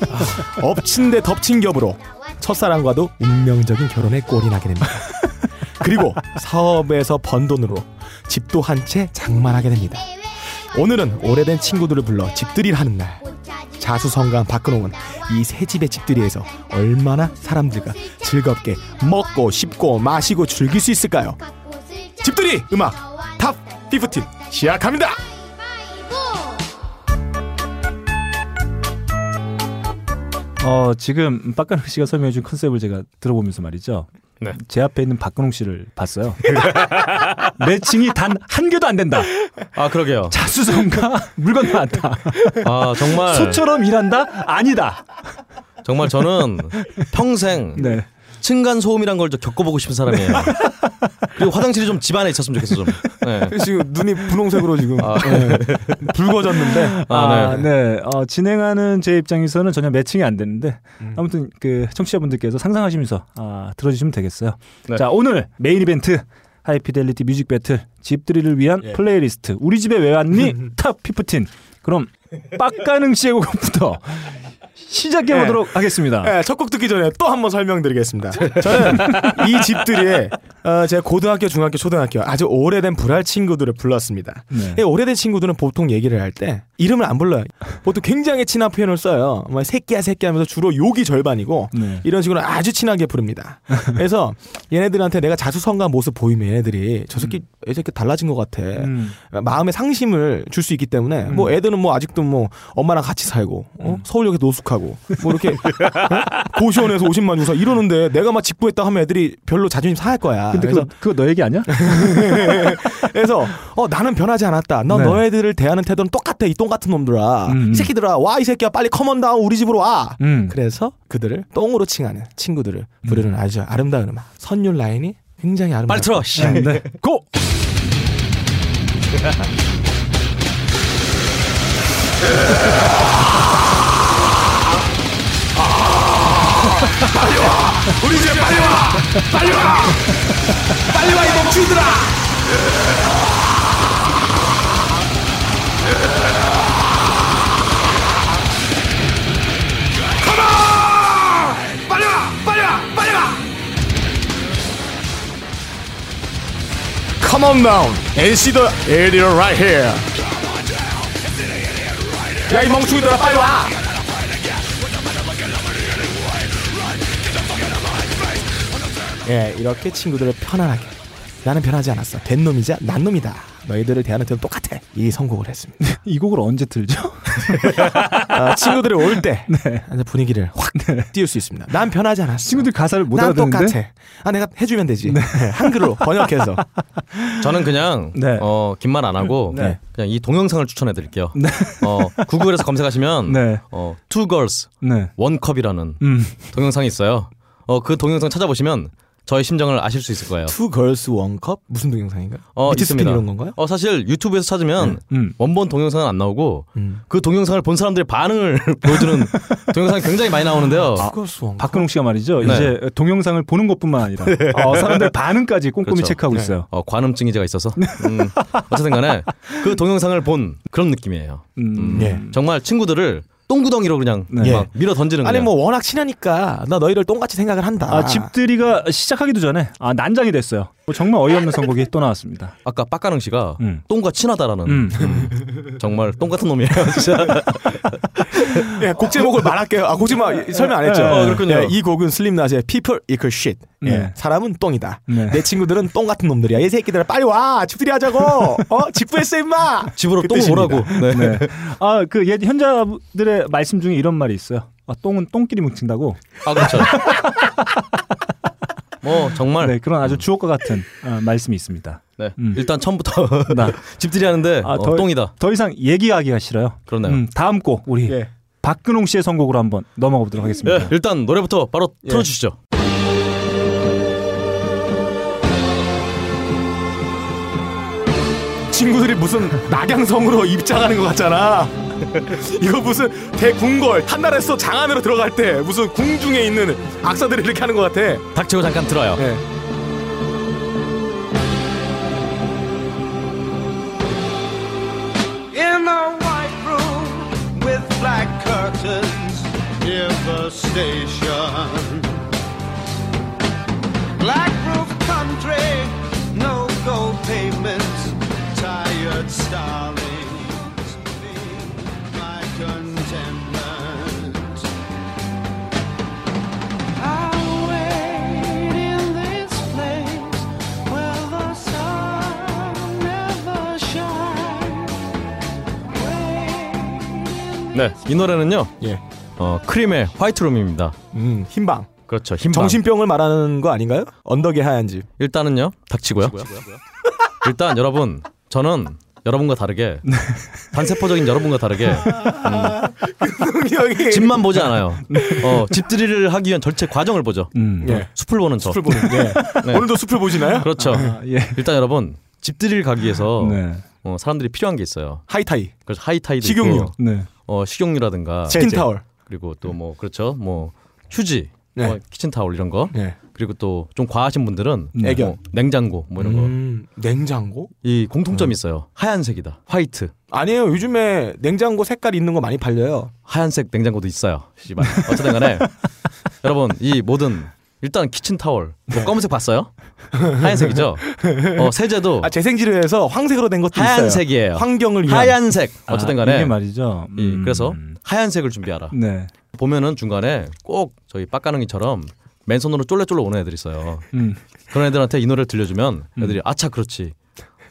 아, 엎친 데 덮친 격으로 첫사랑과도 운명적인 결혼에 꼴이 나게 됩니다. 그리고 사업에서 번 돈으로 집도 한 채 장만하게 됩니다. 오늘은 오래된 친구들을 불러 집들이를 하는 날. 자수성가한 박근홍은 이 새집의 집들이에서 얼마나 사람들과 즐겁게 먹고 씹고 마시고 즐길 수 있을까요? 집들이 음악 top 15 시작합니다. 어, 지금 빡가는 씨가 설명해 준 컨셉을 제가 들어보면서 말이죠. 네. 제 앞에 있는 박근홍 씨를 봤어요. 매칭이 단 한 개도 안 된다. 아 그러게요. 자수성가 물건 나왔다. 아 정말 소처럼 일한다? 아니다. 정말 저는 평생 네. 층간 소음이란 걸 좀 겪어보고 싶은 사람이에요. 그리고 화장실이 좀 집안에 있었으면 좋겠어 좀. 네. 지금 눈이 분홍색으로 지금 아. 네. 붉어졌는데 아, 아, 네. 네. 어, 진행하는 제 입장에서는 전혀 매칭이 안 되는데 아무튼 그 청취자분들께서 상상하시면서 아, 들어주시면 되겠어요. 네. 자, 오늘 메인 이벤트 High Fidelity Music Battle 집들이를 위한 예. 플레이리스트 우리 집에 왜 왔니? top 15. 그럼 빡가는 씨의 곡부터 시작해 보도록 하겠습니다. 네, 첫 곡 듣기 전에 또 한번 설명드리겠습니다. 저는 이 집들이에 어, 제가 고등학교, 중학교, 초등학교 아주 오래된 불알 친구들을 불렀습니다. 네. 이 오래된 친구들은 보통 얘기를 할 때 이름을 안 불러요. 보통 굉장히 친한 표현을 써요. 뭐 새끼야 새끼 하면서 주로 욕이 절반이고 네. 이런 식으로 아주 친하게 부릅니다. 그래서 얘네들한테 내가 자수성가한 모습 보이면 얘네들이 저 새끼 애 새끼 달라진 것 같아. 음. 마음의 상심을 줄 수 있기 때문에 뭐 애들은 뭐 아직도 뭐 엄마랑 같이 살고 어? 서울역에 노숙하고 뭐 이렇게 어? 고시원에서 50만 주사 이러는데 내가 막 직구했다 하면 애들이 별로 자존심 상할 거야. 근데 그래서 그거, 그거 너 얘기 아니야? 그래서 어 나는 변하지 않았다. 넌 네. 너희들을 대하는 태도는 똑같아. 이똥 같은 놈들아. 음, 음. 이 새끼들아 와 이 새끼야 빨리 커먼 다운 우리 집으로 와. 음. 그래서 그들을 똥으로 칭하는 친구들을 부르는 아주 아름다운 음악. 선율 라인이 굉장히 아름다워. 빨리 틀어. 씨. 네. 네. 고! 우리 집에 빨리 와! 빨리 와! 빨리 와, 이 멍충이들아! Come on down and see the area right here. 야, 이 멍충이들아, 빨리 와! 예, 이렇게 친구들을 편안하게. 나는 변하지 않았어. 된 놈이자 난 놈이다. 너희들을 대하는 태도 똑같아. 이 선곡을 했습니다. 이 곡을 언제 틀죠? 아, 친구들이 올 때 분위기를 확 띄울 수 있습니다. 난 변하지 않았어. 친구들 가사를 못난 알아듣는데 똑같아. 아 내가 해주면 되지. 네, 한글로 번역해서. 저는 그냥 네. 어, 긴 말 안 하고 네. 그냥 이 동영상을 추천해 드릴게요. 어, 구글에서 검색하시면 네. 어, Two Girls 네. One Cup이라는 음. 동영상이 있어요. 어, 그 동영상 찾아보시면 저의 심정을 아실 수 있을 거예요. Two girls one cup 무슨 동영상인가? 어, 있습니다. 스핀 이런 건가요? 어, 사실 유튜브에서 찾으면 음. 원본 동영상은 안 나오고 음. 그 동영상을 본 사람들의 반응을 보여주는 동영상이 굉장히 많이 나오는데요. Two girls one cup. 박근홍 씨가 말이죠. 네. 이제 동영상을 보는 것뿐만 아니라 어, 사람들 반응까지 꼼꼼히 그렇죠. 체크하고 네. 있어요. 어, 관음증이제가 있어서 음, 어쨌든 간에 그 동영상을 본 그런 느낌이에요. 음. 예. 정말 친구들을 똥구덩이로 그냥 네. 막 밀어 던지는 아니 그냥. 뭐 워낙 친하니까 나 너희를 똥같이 생각을 한다. 아, 집들이가 시작하기도 전에 아, 난장이 됐어요. 뭐 정말 어이없는 선곡이 또 나왔습니다. 아까 빡가능 씨가 음. 똥과 친하다라는 음. 음, 정말 똥 같은 놈이에요 진짜. 예, 곡 제목을 말할게요. 아, 곡 제목 설명 안 했죠. 네. 어, 그렇군요. 예, 이 곡은 슬림나스의 People Equal Shit. 예, 네. 사람은 똥이다. 네. 내 친구들은 똥 같은 놈들이야. 이 새끼들아 빨리 와. 집들이 하자고. 어? 집부했어 임마. 집으로 그 똥을 뜻입니다. 오라고. 네. 네. 아, 그옛 현자들의 말씀 중에 이런 말이 있어요. 아, 똥은 똥끼리 뭉친다고. 아 그렇죠. 뭐 정말 네, 네. 그런 아주 주옥과 같은 아, 말씀이 있습니다. 음. 일단 처음부터 나. 집들이 하는데 아, 어, 더- 똥이다. 더 이상 얘기하기가 싫어요. 그러네요. 음, 다음 곡 우리 예. 박근홍 씨의 선곡으로 한번 넘어가 보도록 하겠습니다. 예, 일단 노래부터 바로 예. 틀어주시죠. 친구들이 무슨 낙양성으로 입장하는 것 같잖아. 이거 무슨 대궁궐 한나라에서 장 안으로 들어갈 때 무슨 궁중에 있는 악사들이 이렇게 하는 것 같아. 닥치고 잠깐 들어요. 예. With black curtains near the station. Black roof country, no gold pavements, tired starlings, 네, 이 노래는요. 예. 어, 크림의 화이트룸입니다. 음, 흰방. 그렇죠. 흰방. 정신병을 말하는 거 아닌가요? 언덕의 하얀 집. 일단은요. 닥치고요. 일단 여러분, 저는 여러분과 다르게 반세포적인 여러분과 다르게 형이 집만 보지 않아요. 어, 집들이를 하기 위한 절체 과정을 보죠. 음. 예. 숲을 보는 저. 숲을 보는. 예. 네. 오늘도 숲을 보시나요? 그렇죠. 아, 예. 일단 여러분 집들이를 가기 위해서 네. 어, 사람들이 필요한 게 있어요. 하이타이, 그래서 하이타이도 식용유. 있고, 네. 어, 식용유라든가 키친타월. 그리고 또 뭐 그렇죠. 뭐 휴지, 네. 뭐 키친타올 이런 거. 예. 그리고 또 좀 과하신 분들은 네. 애견. 뭐 냉장고 뭐 이런 거. 음, 냉장고? 이 공통점이 있어요. 하얀색이다. white. 아니에요. 요즘에 냉장고 색깔 있는 거 많이 팔려요. 하얀색 냉장고도 있어요. 씨발. 어쨌든 간에 여러분 이 모든 일단 키친 타월 뭐 검은색 봤어요? 하얀색이죠. 어, 세제도 아, 재생지르에서 황색으로 된 것도 있어요. 하얀색이에요. 환경을 위한. 하얀색. 어쨌든 아, 간에 이게 말이죠. 이, 음. 그래서 하얀색을 준비하라. 네. 보면은 중간에 꼭 저희 빡가능이처럼 맨손으로 쫄래쫄래 오는 애들이 있어요. 음. 그런 애들한테 이 노래를 들려주면 애들이 아차 그렇지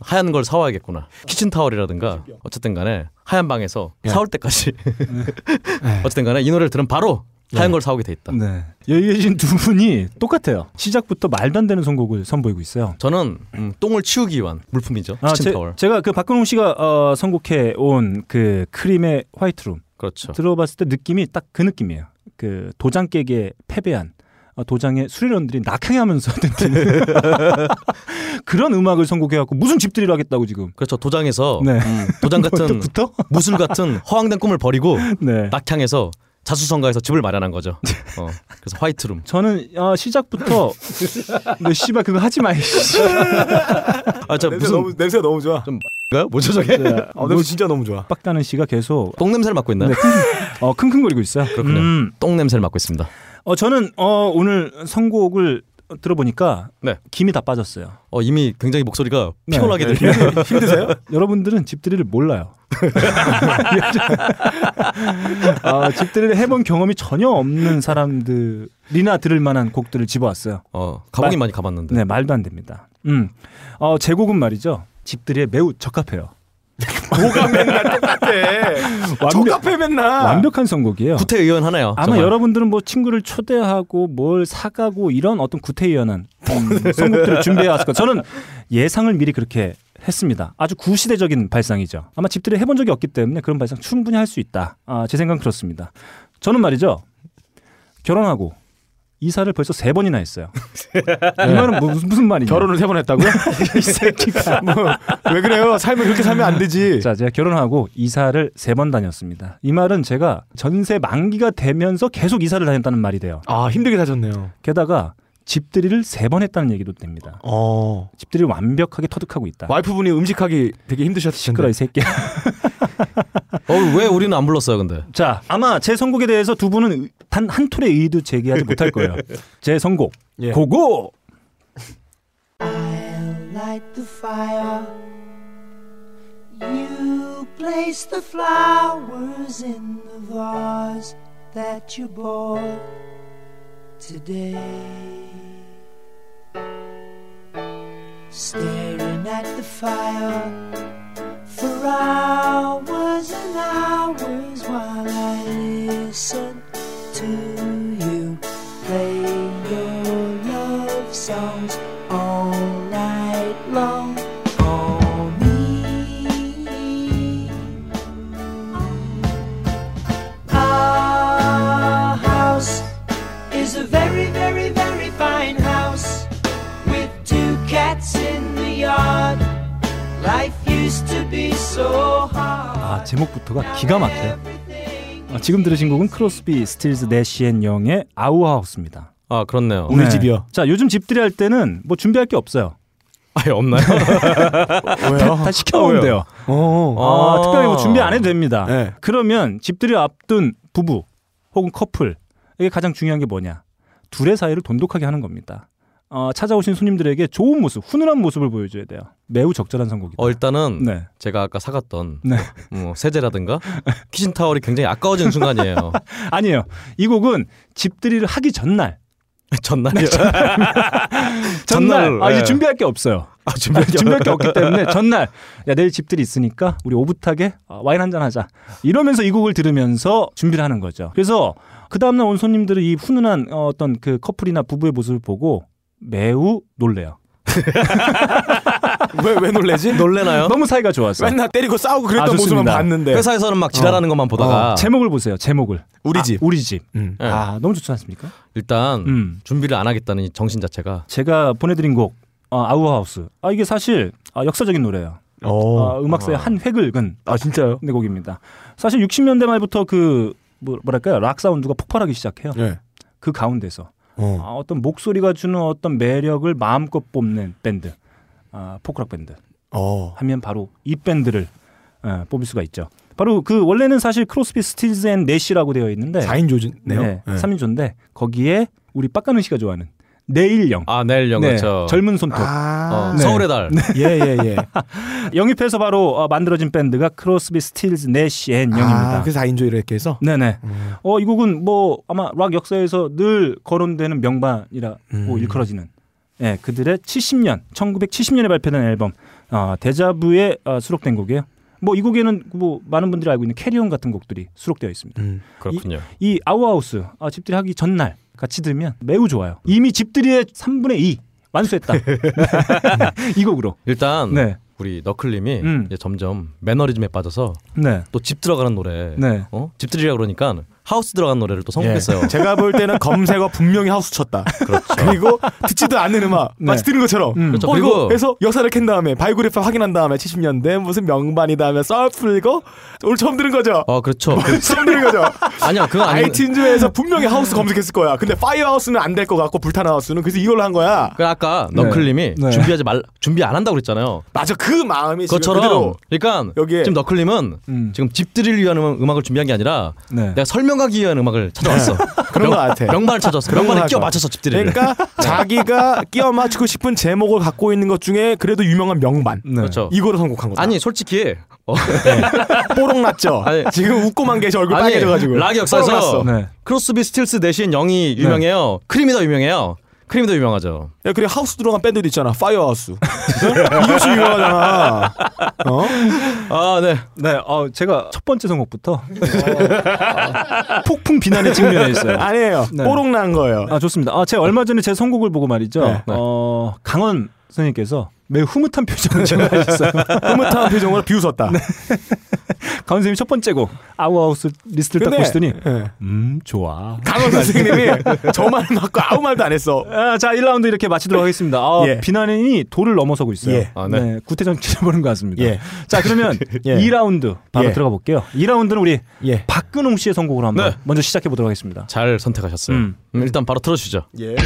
하얀 걸 사와야겠구나 키친 타월이라든가 어쨌든 간에 하얀 방에서 예. 사올 때까지 예. 어쨌든 간에 이 노래를 들으면 바로 하얀 걸 사오게 돼 있다 네. 여기 계신 두 분이 똑같아요. 시작부터 말도 안 되는 선곡을 선보이고 있어요. 저는 음, 똥을 치우기 위한 물품이죠 아, 제, 제가 그 박근홍 씨가 어, 선곡해 온 그 크림의 화이트룸 그렇죠 들어봤을 때 느낌이 딱 그 느낌이에요. 그 도장 깨기에 패배한 어, 도장의 수련원들이 낙향하면서 듣는 그런 음악을 선곡해갖고 무슨 집들이를 하겠다고 지금. 그렇죠 도장에서 네. 음, 도장 같은? 무술 같은 허황된 꿈을 버리고 네. 낙향해서 자수성가에서 집을 마련한 거죠 어, 그래서 화이트룸 저는 어, 시작부터 너 씨발 그거 하지 마. 아저 무슨 너무 냄새가 너무 좋아. 가요 뭐죠 저게 네. 어, 냄새 진짜 너무 좋아. 빡다는 씨가 계속 똥 냄새를 맡고 있나요 네, 어, 킁킁거리고 있어요. 그렇군요. 음, 똥 냄새를 맡고 있습니다 어, 저는 어, 오늘 선곡을 들어보니까 네. 김이 다 빠졌어요. 어, 이미 굉장히 목소리가 네. 피곤하게 들려요. 힘드세요? 여러분들은 집들이를 몰라요. 어, 집들이를 해본 경험이 전혀 없는 사람들이나 들을 만한 곡들을 집어왔어요. 어, 가보긴 말- 많이 가봤는데. 네, 말도 안 됩니다. 음, 어, 제 곡은 말이죠. 집들이에 매우 적합해요. 뭐가 맨날 똑같아. 완벽, 적합해 맨날. 완벽한 선곡이에요. 구태의원 하네요. 아마 정말. 여러분들은 뭐 친구를 초대하고 뭘 사가고 이런 어떤 구태의연한 음, 선곡들을 준비해 왔을 거예요. 저는 예상을 미리 그렇게 했습니다. 아주 구시대적인 발상이죠. 아마 집들이 해본 적이 없기 때문에 그런 발상 충분히 할 수 있다. 아, 제 생각은 그렇습니다. 저는 말이죠. 결혼하고 이사를 벌써 세 번이나 했어요. 이 말은 무슨, 무슨 말이냐? 결혼을 세 번 했다고요? 이 새끼가. 왜 그래요? 삶을 그렇게 살면 안 되지. 자, 제가 결혼하고 이사를 세 번 다녔습니다. 이 말은 제가 전세 만기가 되면서 계속 이사를 다녔다는 말이 돼요. 아 힘들게 사셨네요. 게다가 집들이를 세 번 했다는 얘기도 됩니다. 어. 집들이를 완벽하게 터득하고 있다. 와이프분이 음식하기 되게 힘드셨을 텐데. 시끄러 이 새끼야. 어, 왜 우리는 안 불렀어요, 근데? 자, 아마 제 선곡에 대해서 두 분은 단 한 톨의 의의도 제기하지 못할 거예요. 제 선곡 예. 고고. I'll Staring at the fire. For hours and hours while I listen to you play your love songs 아 제목부터가 기가 막혀요. 아, 지금 들으신 곡은 크로스비, 스틸즈, 내시 앤 영의 Our House입니다. 아 그렇네요. 우리 집이요. 자 요즘 집들이 할 때는 뭐 준비할 게 없어요. 아예 없나요? 왜요? 다 아, 왜요? 돼요. 어. 아, 아. 특별히 뭐 준비 안 해도 됩니다. 네. 그러면 집들이 앞둔 부부 혹은 커플 이게 가장 중요한 게 뭐냐? 둘의 사이를 돈독하게 하는 겁니다. 어, 찾아오신 손님들에게 좋은 모습, 훈훈한 모습을 보여줘야 돼요. 매우 적절한 선곡이다. 어 일단은 네. 제가 아까 사갔던 네. 뭐 세제라든가 키친 타월이 굉장히 아까워지는 순간이에요. 아니에요. 이 곡은 집들이를 하기 전날. 전날이요. 전날. 전날, 아, 이제 예. 준비할 게 없어요. 아, 준비할 게 준비할 게 없기 때문에 전날 야 내일 집들이 있으니까 우리 오붓하게 아, 와인 한 잔 하자 이러면서 이 곡을 들으면서 준비를 하는 거죠. 그래서 그 다음날 온 손님들은 이 훈훈한 어, 어떤 그 커플이나 부부의 모습을 보고 매우 놀래요. 왜, 왜 놀래지? 놀래나요? 너무 사이가 좋았어. 맨날 때리고 싸우고 아, 그랬던 모습만 좋습니다. 봤는데. 회사에서는 막 지랄하는 것만 보다가 제목을 보세요. 제목을 우리 아, 집. 우리 집. 음. 네. 아 너무 좋지 않습니까? 일단 음. 준비를 안 하겠다는 이 정신 자체가 제가 보내드린 곡 어, 아우하우스. 아 이게 사실 아, 역사적인 노래예요. 어. 아, 음악사의 한 획을 근 아, 진짜요? 네, 곡입니다. 사실 60년대 말부터 그 뭐, 뭐랄까요 락 사운드가 폭발하기 시작해요. 예. 그 가운데서 어. 아, 어떤 목소리가 주는 어떤 매력을 마음껏 뽐낸 밴드, 아, 포크락 밴드 어. 하면 바로 이 밴드를 어, 뽑을 수가 있죠. 바로 그 원래는 사실 크로스비, 스틸즈 앤 내시라고 되어 있는데 4인 조진네요. 네, 네. 3인조인데 거기에 우리 빡가는 씨가 좋아하는 내일령, 아 내일 영 네, 그렇죠. 젊은 손톱 아. 어, 네. 서울의 달. 예, 예, 예. 영입해서 바로 어, 만들어진 밴드가 크로스비, 스틸즈, 내시 앤 영입니다. 아, 그래서 4인조 이렇게 해서. 네네. 음. 어, 이 곡은 뭐 아마 락 역사에서 늘 거론되는 명반이라고 음. 일컬어지는 예, 그들의 70년, 1970년에 발표된 앨범 어, 데자부에 어, 수록된 곡이에요. 뭐 이 곡에는 뭐 많은 분들이 알고 있는 캐리온 같은 곡들이 수록되어 있습니다. 음. 그렇군요. 이 아우하우스 아, 집들이 하기 전날 같이 들으면 매우 좋아요. 이미 집들이의 3분의 2 완수했다. 이 곡으로. 일단 네. 우리 너클님이 음. 이제 점점 매너리즘에 빠져서 네. 또 집 들어가는 노래, 네. 어? 집들이라 그러니까 하우스 들어가는 노래를 또 선곡했어요. 예. 제가 볼 때는 검색어 분명히 하우스 쳤다. 그렇죠. 그리고 듣지도 않는 음악 네. 마치 들은 것처럼. 음. 그렇죠. 어, 그리고 해서 역사를 캔 다음에 biography 확인한 다음에 70년대 무슨 명반이다 하면 썰 풀고 오늘 처음 들은 거죠. 어 그렇죠. 처음 들은 거죠. 아니야 그거 아니. iTunes에서 분명히 하우스 검색했을 거야. 근데 Firehouse는 안 될 것 같고 불타는 house는 그래서 이걸로 한 거야. 그 아까 네. 너클님이 네. 준비하지 말 준비 안 한다고 그랬잖아요. 맞아 그 마음이 지금 그것처럼 그러니까 여기에 지금 너클님은 음. 지금 집들이를 위한 음- 음악을 준비한 게 아니라 네. 내가 설명 하기 위한 음악을 찾아왔어. 그런 것 같아. 명반을 찾았어. 명반에 거 끼워. 맞춰서 집들이를. 그러니까 자기가 끼워 맞추고 싶은 제목을 갖고 있는 것 중에 그래도 유명한 명반 네. 그렇죠. 이거로 선곡한 거다. 아니 솔직히 어, 뽀록 났죠. 아니. 지금 웃고만 계셔 얼굴 빨개져가지고. 락 역사에서. 네. Crosby, Stills, Nash & Young이 유명해요. Cream이 더 유명해요. Cream이 더 유명하죠. 야, 그리고 하우스 들어간 밴드도 있잖아. Firehouse. 이것이 유명하잖아. 어? 아 네. 네, 어, 제가 첫 번째 선곡부터 어, 폭풍 비난에 직면해 있어요. 아니에요. 네. 뽀록 난 거예요. 아 좋습니다. 아 제가 얼마 전에 제 선곡을 보고 말이죠. 네. 어 강원 선생님께서 매우 흐뭇한 표정을 지금 하셨어요. 흐뭇한 표정으로 비웃었다. 강원 선생님 첫 번째 곡 Our House 리스트를 딱 보시더니 예. 음 좋아. 강원 선생님이 저 말을 맞고 아무 말도 안 했어. 아, 자 1라운드 이렇게 마치도록 하겠습니다. 아, 예. 비난이 도를 넘어서고 있어요. 예. 아, 네. 네. 구태전 치러보는 것 같습니다. 예. 자 그러면 예. 2라운드 바로 예. 들어가 볼게요. 2라운드는 우리 예. 박근홍 씨의 선곡으로 한번 네. 먼저 시작해 보도록 하겠습니다. 잘 선택하셨어요. 음. 음, 일단 바로 틀어주시죠. 예.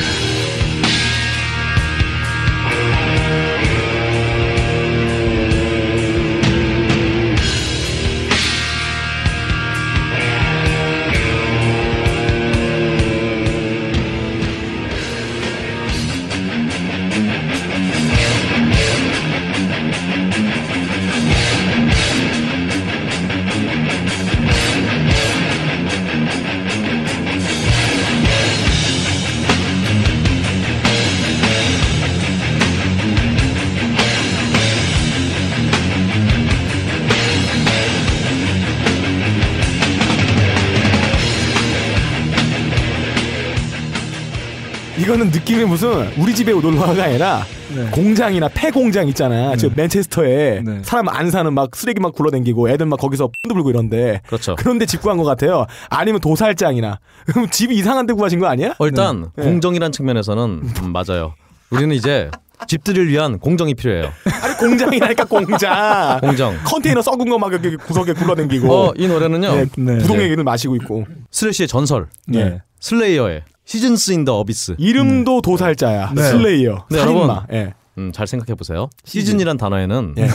이거는 느낌이 무슨 우리 집에 놀러가가 아니라 네. 공장이나 폐공장 있잖아. 저 맨체스터에 네. 사람 안 사는 막 쓰레기 막 굴러다니고 애들 막 거기서 펀드 불고 이런데 그렇죠. 그런데 집 구한 것 같아요. 아니면 도살장이나 그럼 집이 이상한 데 구하신 거 아니야? 어, 일단 네. 공정이란 측면에서는 음, 맞아요. 우리는 이제 집들이를 위한 공정이 필요해요. 아니 공장이라니까 공장. 공정. 컨테이너 썩은 거 막 여기 구석에 굴러댕기고. 어, 이 노래는요. 네, 네. 부동액을 마시고 있고. Thrash의 전설. 네. Slayer의 Seasons in the Abyss. 이름도 도살자야. 네. Slayer. 네, 살인마. 여러분. 예. 음, 잘 생각해 보세요. 시즌이란 단어에는 예.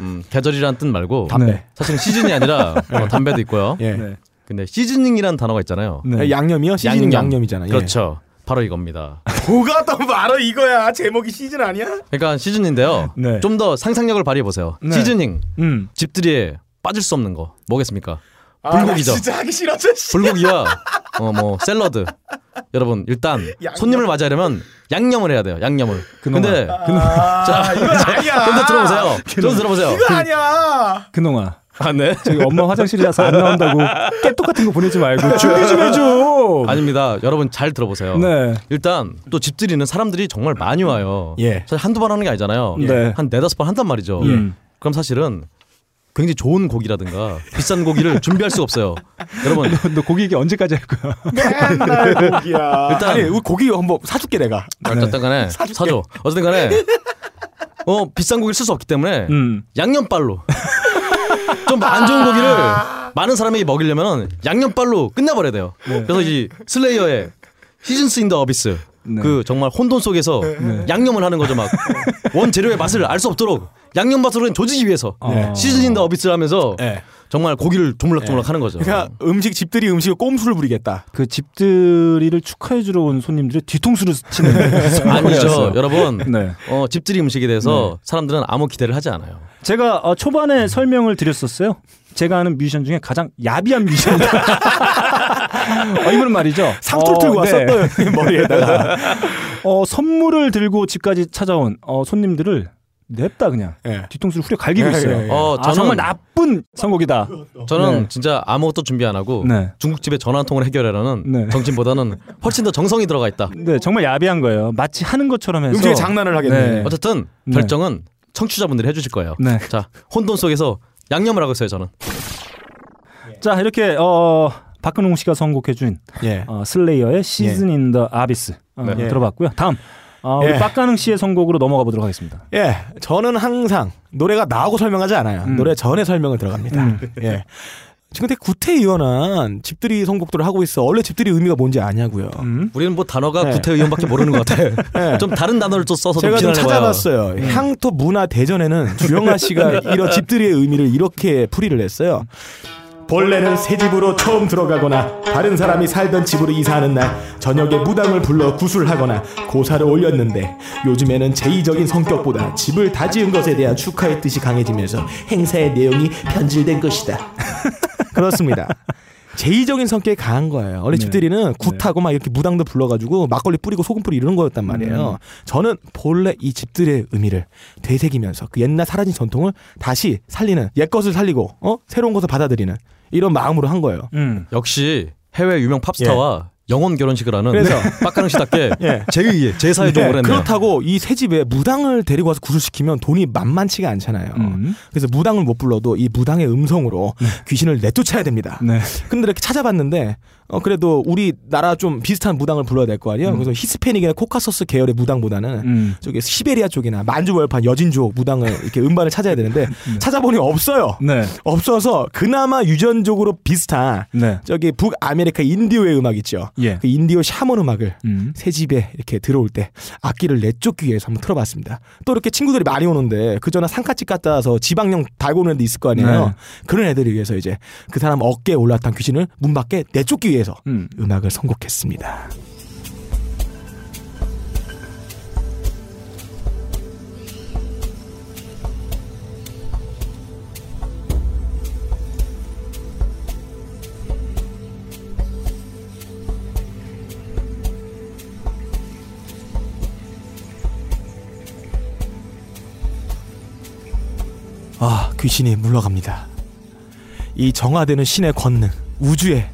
음, 계절이란 뜻 말고 담배. 네. 사실 시즌이 아니라 어, 담배도 있고요. 예. 네. 근데 seasoning이란 단어가 있잖아요. 네. 양념이요? 시즌 양념. 양념 이잖아. 예. 그렇죠. 바로 이겁니다. 뭐가 또 바로 이거야. 제목이 시즌 아니야? 그러니까 시즌인데요. 네. 좀더 상상력을 발휘해 보세요. 네. seasoning 음. 집들이에 빠질 수 없는 거 뭐겠습니까? 아, 불고기죠. 나 진짜 하기 싫었어. 씨. 불고기와 어 뭐 샐러드. 여러분 일단 양념. 손님을 맞이하려면 양념을 해야 돼요. 양념을. 그놈아. 근데 아, 자, 이거 아니야. 좀더 들어보세요. 좀 들어보세요. 이거 아니야. 그놈아. 아 네. 저기 엄마 화장실이라서 안 나온다고 깨똑 같은 거 보내지 말고 준비 좀 해줘. 아닙니다. 여러분 잘 들어보세요. 네. 일단 또 집들이는 사람들이 정말 많이 와요. 예. 사실 한두 번 하는 게 아니잖아요. 네. 한 네다섯 번 한단 말이죠. 음. 그럼 사실은 굉장히 좋은 고기라든가 비싼 고기를 준비할 수가 없어요. 여러분 너 고기 얘기 언제까지 할 거야? 맨날 고기야. 일단- 아니, 우리 고기 한번 사줄게 내가. 어쨌든 간에 사줄게. 사줘. 어쨌든 간에 어 비싼 고기를 쓸 수 없기 때문에 음. 양념빨로 좀 안 좋은 고기를 많은 사람에게 먹이려면 양념빨로 끝내버려야 돼요. 그래서 이 슬레이어의 시즌스 인 더 어비스 네. 그 정말 혼돈 속에서 양념을 하는 거죠 막 원재료의 맛을 알 수 없도록 양념 맛으로 조지기 위해서 네. Season in the Abyss를 하면서 예. 정말 고기를 조물락조물락 하는 거죠. 그러니까 음식 집들이 음식을 꼼수를 부리겠다. 그 집들이를 축하해 주러 온 손님들의 뒤통수를 치는 아니죠. 여러분. 네. 어, 집들이 음식에 대해서 사람들은 아무 기대를 하지 않아요. 제가 어, 초반에 설명을 드렸었어요. 제가 아는 뮤지션 중에 가장 야비한 뮤지션이다. 어, 이분은 말이죠. 상토를 어, 들고 왔어 네. 또 머리에다가. 어, 선물을 들고 집까지 찾아온 어, 손님들을 냅다 그냥 예. 뒤통수를 후려 갈기고 예, 있어요. 예, 예. 어, 아, 저는 정말 나쁜 선곡이다. 저는 네. 진짜 아무것도 준비 안 하고 네. 중국집에 전화 한 통을 해결하라는 네. 정신보다는 훨씬 더 정성이 들어가 있다. 네, 정말 야비한 거예요. 마치 하는 것처럼 해서 음식에 장난을 하겠네. 네. 어쨌든 네. 결정은 청취자분들이 해주실 거예요. 네. 자 혼돈 속에서 양념을 하고 있어요 저는. 자, 이렇게 어 박근홍 씨가 선곡해준 예. 어, Slayer의 Season in the Abyss 어, 네. 들어봤고요. 다음 어, 우리 예. 빡가능 씨의 선곡으로 넘어가 보도록 하겠습니다. 예, 저는 항상 노래가 나오고 설명하지 않아요. 음. 노래 전에 설명을 들어갑니다. 예. 지금 되게 구태의연한 집들이 선곡들을 하고 있어. 원래 집들이 의미가 뭔지 아냐고요. 음. 우리는 뭐 단어가 네. 구태의연밖에 모르는 것 같아. 예. 좀 다른 단어를 또 써서 제가 좀. 찾아봤어요. 향토 문화 대전에는 주영아 씨가 이런 집들이의 의미를 이렇게 풀이를 했어요. 본래는 새 집으로 처음 들어가거나 다른 사람이 살던 집으로 이사하는 날 저녁에 무당을 불러 구술하거나 고사를 올렸는데 요즘에는 제의적인 성격보다 집을 다 지은 것에 대한 축하의 뜻이 강해지면서 행사의 내용이 변질된 것이다. 그렇습니다. 제의적인 성격이 강한 거예요. 원래 네. 집들이는 굿하고 막 이렇게 무당도 불러가지고 막걸리 뿌리고 소금 뿌리 이런 거였단 말이에요. 저는 본래 이 집들의 의미를 되새기면서 그 옛날 사라진 전통을 다시 살리는 옛 것을 살리고 어 새로운 것을 받아들이는 이런 마음으로 한 거예요. 음. 역시 해외 유명 팝스타와 영혼 결혼식을 하는 그래서- 빡가능 씨답게 예. 제2의 제사의 네, 종을 했네요. 그렇다고 이 새 집에 무당을 데리고 와서 구슬 시키면 돈이 만만치가 않잖아요. 음. 그래서 무당을 못 불러도 이 무당의 음성으로 귀신을 내쫓아야 됩니다. 네. 근데 이렇게 찾아봤는데 어 그래도 우리 나라 좀 비슷한 무당을 불러야 될 거 아니에요. 그래서 히스패닉이나 코카서스 계열의 무당보다는 음. 저기 시베리아 쪽이나 만주벌판 여진족 무당을 이렇게 음반을 찾아야 되는데 찾아보니 없어요. 네. 없어서 그나마 유전적으로 비슷한 네. 저기 북아메리카 인디오의 음악 있죠. 예. 그 인디오 샤먼 음악을 음. 새 집에 이렇게 들어올 때 악귀를 내쫓기 위해서 한번 틀어봤습니다. 또 이렇게 친구들이 많이 오는데 그전에 상가집 갔다 와서 지박령 달고 오는 데 있을 거 아니에요. 네. 그런 애들을 위해서 이제 그 사람 어깨에 올라탄 귀신을 문 밖에 내쫓기 위해 서 음. 음악을 선곡했습니다. 아, 귀신이 물러갑니다. 이 정화되는 신의 권능, 우주의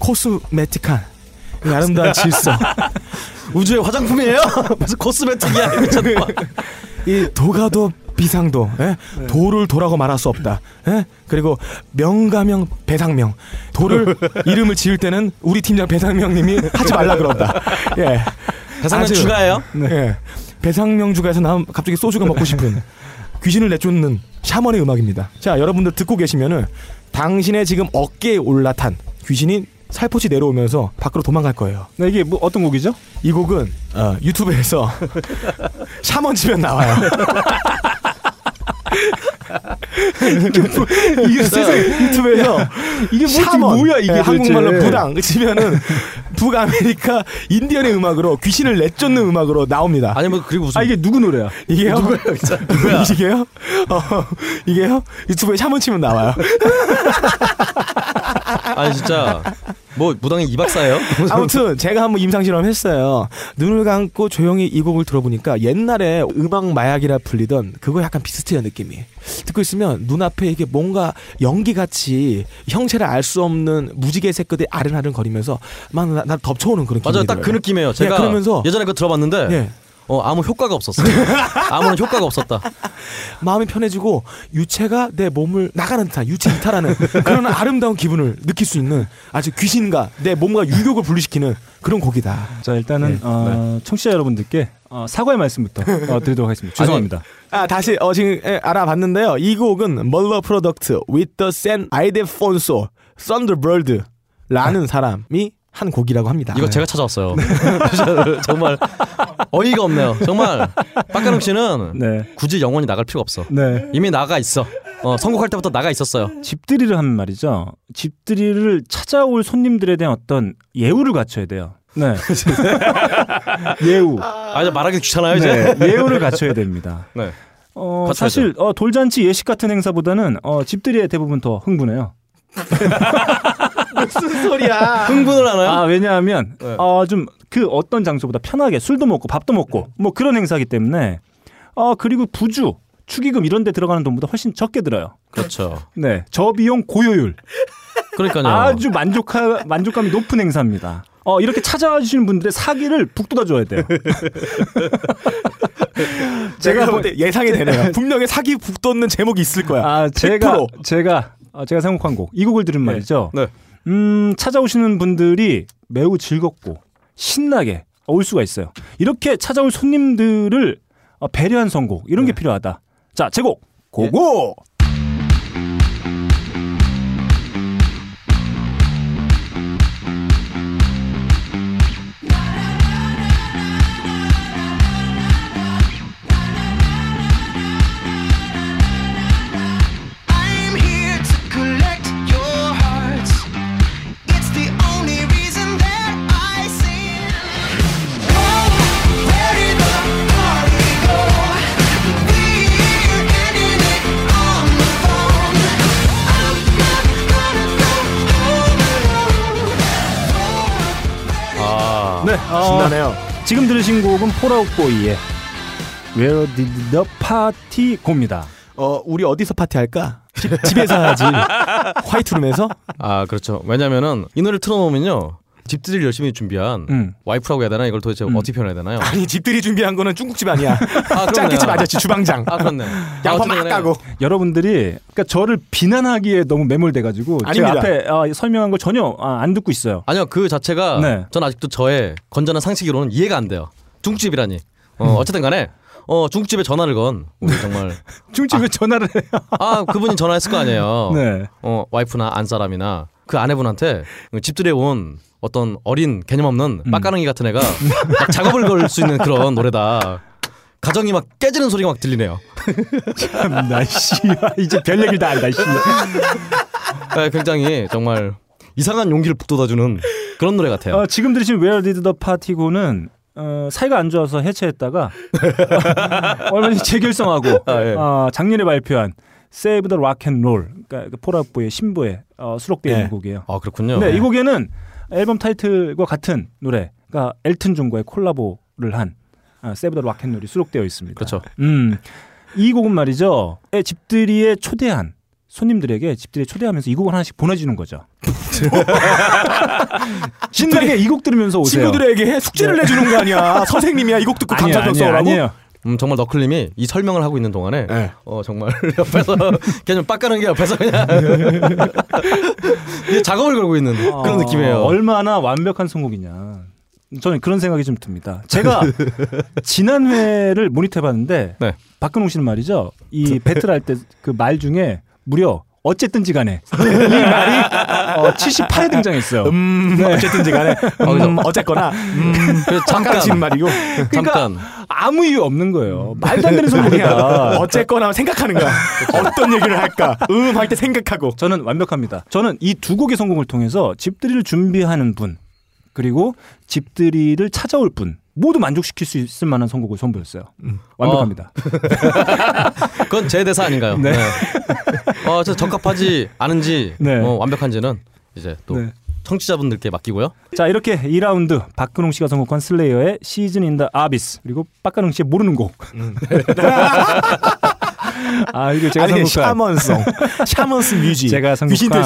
코스메틱한 이 아름다운 질서, 우주의 화장품이에요? 무슨 코스메틱이야? 이 도가도 비상도, 예? 도를 도라고 말할 수 없다. 예? 그리고 명가명 배상명, 도를 이름을 지을 때는 우리 팀장 배상명님이 하지 말라 그런다. 예, 대상은 아주- 추가예요? 예. 배상명 주가에서 나 갑자기 소주가 먹고 싶은 귀신을 내쫓는 샤먼의 음악입니다. 자, 여러분들 듣고 계시면은 당신의 지금 어깨에 올라탄 귀신이 살포시 내려오면서 밖으로 도망갈 거예요. 네, 이게 뭐 어떤 곡이죠? 이 곡은 어, 유튜브에서 샤먼 치면 나와요. 이게 세상에 유튜브에서 이게 뭐 샤먼, 뭐야 이게 예, 한국말로. 부당 치면은 북아메리카 인디언의 음악으로 귀신을 내쫓는 음악으로 나옵니다. 아니 뭐 그리고 무슨 아 이게 누구 노래야? 이게요? 누구야? 이게요? 어, 이게요? YouTube에 샤먼 치면 나와요. 아니 진짜 뭐 무당이 이 박사예요? 아무튼 제가 한번 임상 실험했어요. 눈을 감고 조용히 이 곡을 들어보니까 옛날에 음악 마약이라 불리던 그거 약간 비슷해요 느낌이. 듣고 있으면 눈앞에 이게 뭔가 연기 같이 형체를 알 수 없는 무지개 새끼들이 아른아른 거리면서 막 나, 나 덮쳐오는 그런 맞아요, 딱 그. 느낌이에요. 제가 예, 그러면서 예전에 그거 들어봤는데 예, 어 아무 효과가 없었어요. 아무런 효과가 없었다. 마음이 편해지고 유체가 내 몸을 나가는 듯한 유체 이탈하는 그런 아름다운 기분을 느낄 수 있는 아주 귀신과 내 몸과 유격을 분리시키는 그런 곡이다. 자 일단은 네. 어, 청취자 여러분들께 어, 사과의 말씀부터 어, 드리도록 하겠습니다. 죄송합니다. 아 다시 어 지금 예, 알아봤는데요. 이 곡은 멀러 프로덕트 with the San Ildefonso Thunderbird 라는 사람이 한 곡이라고 합니다. 이거 제가 찾아왔어요. 정말 어이가 없네요. 정말 박가능 씨는 네, 굳이 영원히 나갈 필요가 없어. 네. 이미 나가 있어. 어, 선곡할 때부터 나가 있었어요. 집들이를 하면 말이죠. 집들이를 찾아올 손님들에 대한 어떤 예우를 갖춰야 돼요. 네. 예우. 아 이제 말하기 귀찮아요 이제. 네, 예우를 갖춰야 됩니다. 네. 어. 사실 어, 돌잔치 예식 같은 행사보다는 어, 집들이에 대부분 더 흥분해요. 무슨 소리야? 흥분을 하나요? 아 왜냐하면 네. 어, 좀그 어떤 장소보다 편하게 술도 먹고 밥도 먹고 뭐 그런 행사기 때문에 어 그리고 부주 축의금 이런 데 들어가는 돈보다 훨씬 적게 들어요. 그렇죠. 네 저비용 고효율 그러니까요. 아주 만족하 만족감이 높은 행사입니다. 어 이렇게 찾아와 주시는 분들의 사기를 북돋아 줘야 돼요. 제가 볼 때 예상이 되네요. 분명히 사기 북돋는 제목이 있을 거야. 아 제가 100%. 제가 어, 제가 생각한 곡 이 곡을 들은 말이죠. 네. 음 찾아오시는 분들이 매우 즐겁고 신나게 올 수가 있어요. 이렇게 찾아올 손님들을 어, 배려한 선곡 이런 게 필요하다. 자 제곡 고고. 신나네요. 지금 들으신 곡은 폴아웃보이의 Where Did the Party Go입니다. 어 우리 어디서 파티할까? 집, 집에서 하지. 화이트룸에서? 아 그렇죠. 왜냐면은 이 노래를 틀어놓으면요. 집들이를 열심히 준비한 음. 와이프라고 해야 되나 이걸 도대체 음. 어떻게 표현해야 되나요? 아니 집들이 준비한 거는 중국집 아니야. 아, 짱깨집. 아저씨 주방장. 아 그렇네. 양파 아, 막 까고. 여러분들이 그러니까 저를 비난하기에 너무 매몰돼가지고 아닙니다. 앞에 아, 설명한 걸 전혀 아, 안 듣고 있어요. 아니요 그 자체가 네. 전 아직도 저의 건전한 상식으로는 이해가 안 돼요. 중국집이라니. 어, 어쨌든 간에 어, 중국집에 전화를 건 우리 정말 중집에 전화를 해요. 아 그분이 전화했을 거 아니에요. 네. 어, 와이프나 안 사람이나 그 아내분한테 집들이에 온 어떤 어린 개념 없는 음. 빡가능이 같은 애가 막 작업을 걸 수 있는 그런 노래다. 가정이 막 깨지는 소리가 막 들리네요. 참나 씨 이제 별 얘기를 다 한다 씨. 네, 굉장히 정말 이상한 용기를 북돋아주는 그런 노래 같아요. 어, 지금 들으신 Where Did the Party Go는 어, 사이가 안 좋아서 해체했다가 얼마 전에 재결성하고 아, 예. 어, 작년에 발표한 Save the Rock and Roll 그러니까 폴아웃보의 신보에 어, 있는 네. 곡이에요. 아 그렇군요. 네, 이 곡에는 앨범 타이틀과 같은 노래, 그러니까 엘튼 존과의 콜라보를 한 아, 세브 더 락앤롤이 수록되어 있습니다. 그렇죠. 음, 이 곡은 말이죠. 에, 집들이에 초대한 손님들에게 집들이에 초대하면서 이 곡을 하나씩 보내주는 거죠. 신나게 이 곡 들으면서 오세요. 친구들에게 숙제를 내주는 거 아니야. 선생님이야 이 곡 듣고 감상평 써라고. 아니에요. 음, 정말 너클님이 이 설명을 하고 있는 동안에 네. 어 정말 옆에서 그냥 빡가는 게 옆에서 그냥 이게 작업을 걸고 있는 그런 어, 느낌이에요. 얼마나 완벽한 선곡이냐. 저는 그런 생각이 좀 듭니다. 제가 지난 회를 모니터해 봤는데 네. 박근홍 씨는 말이죠. 이 배틀 할 때 그 말 중에 무려 어쨌든지 간에 이 말이 어, 78회 등장했어요. 음, 어쨌든지 간에 음, 어쨌거나 음, 그 잠깐 잠깐 말이고 잠깐 아무 이유 없는 거예요. 말도 안 되는 소리다. 어쨌거나 생각하는 거야. 어떤 얘기를 할까? 음 할 때 생각하고. 저는 완벽합니다. 저는 이 두 곡의 성공을 통해서 집들이를 준비하는 분 그리고 집들이를 찾아올 분 모두 만족시킬 수 있을 만한 선곡을 선보였어요. 완벽합니다. 그건 제 대사 아닌가요? 네. 어, 저 적합하지 않은지 네. 어, 완벽한지는 이제 또 네. 청취자분들께 맡기고요. 자 이렇게 2라운드 박근홍 씨가 선곡한 Slayer의 Season in the Abyss 그리고 박근홍 씨의 모르는 곡. 아 이거 제가 아니 선곡한 Shaman song, Shaman's music. 제가 선곡한.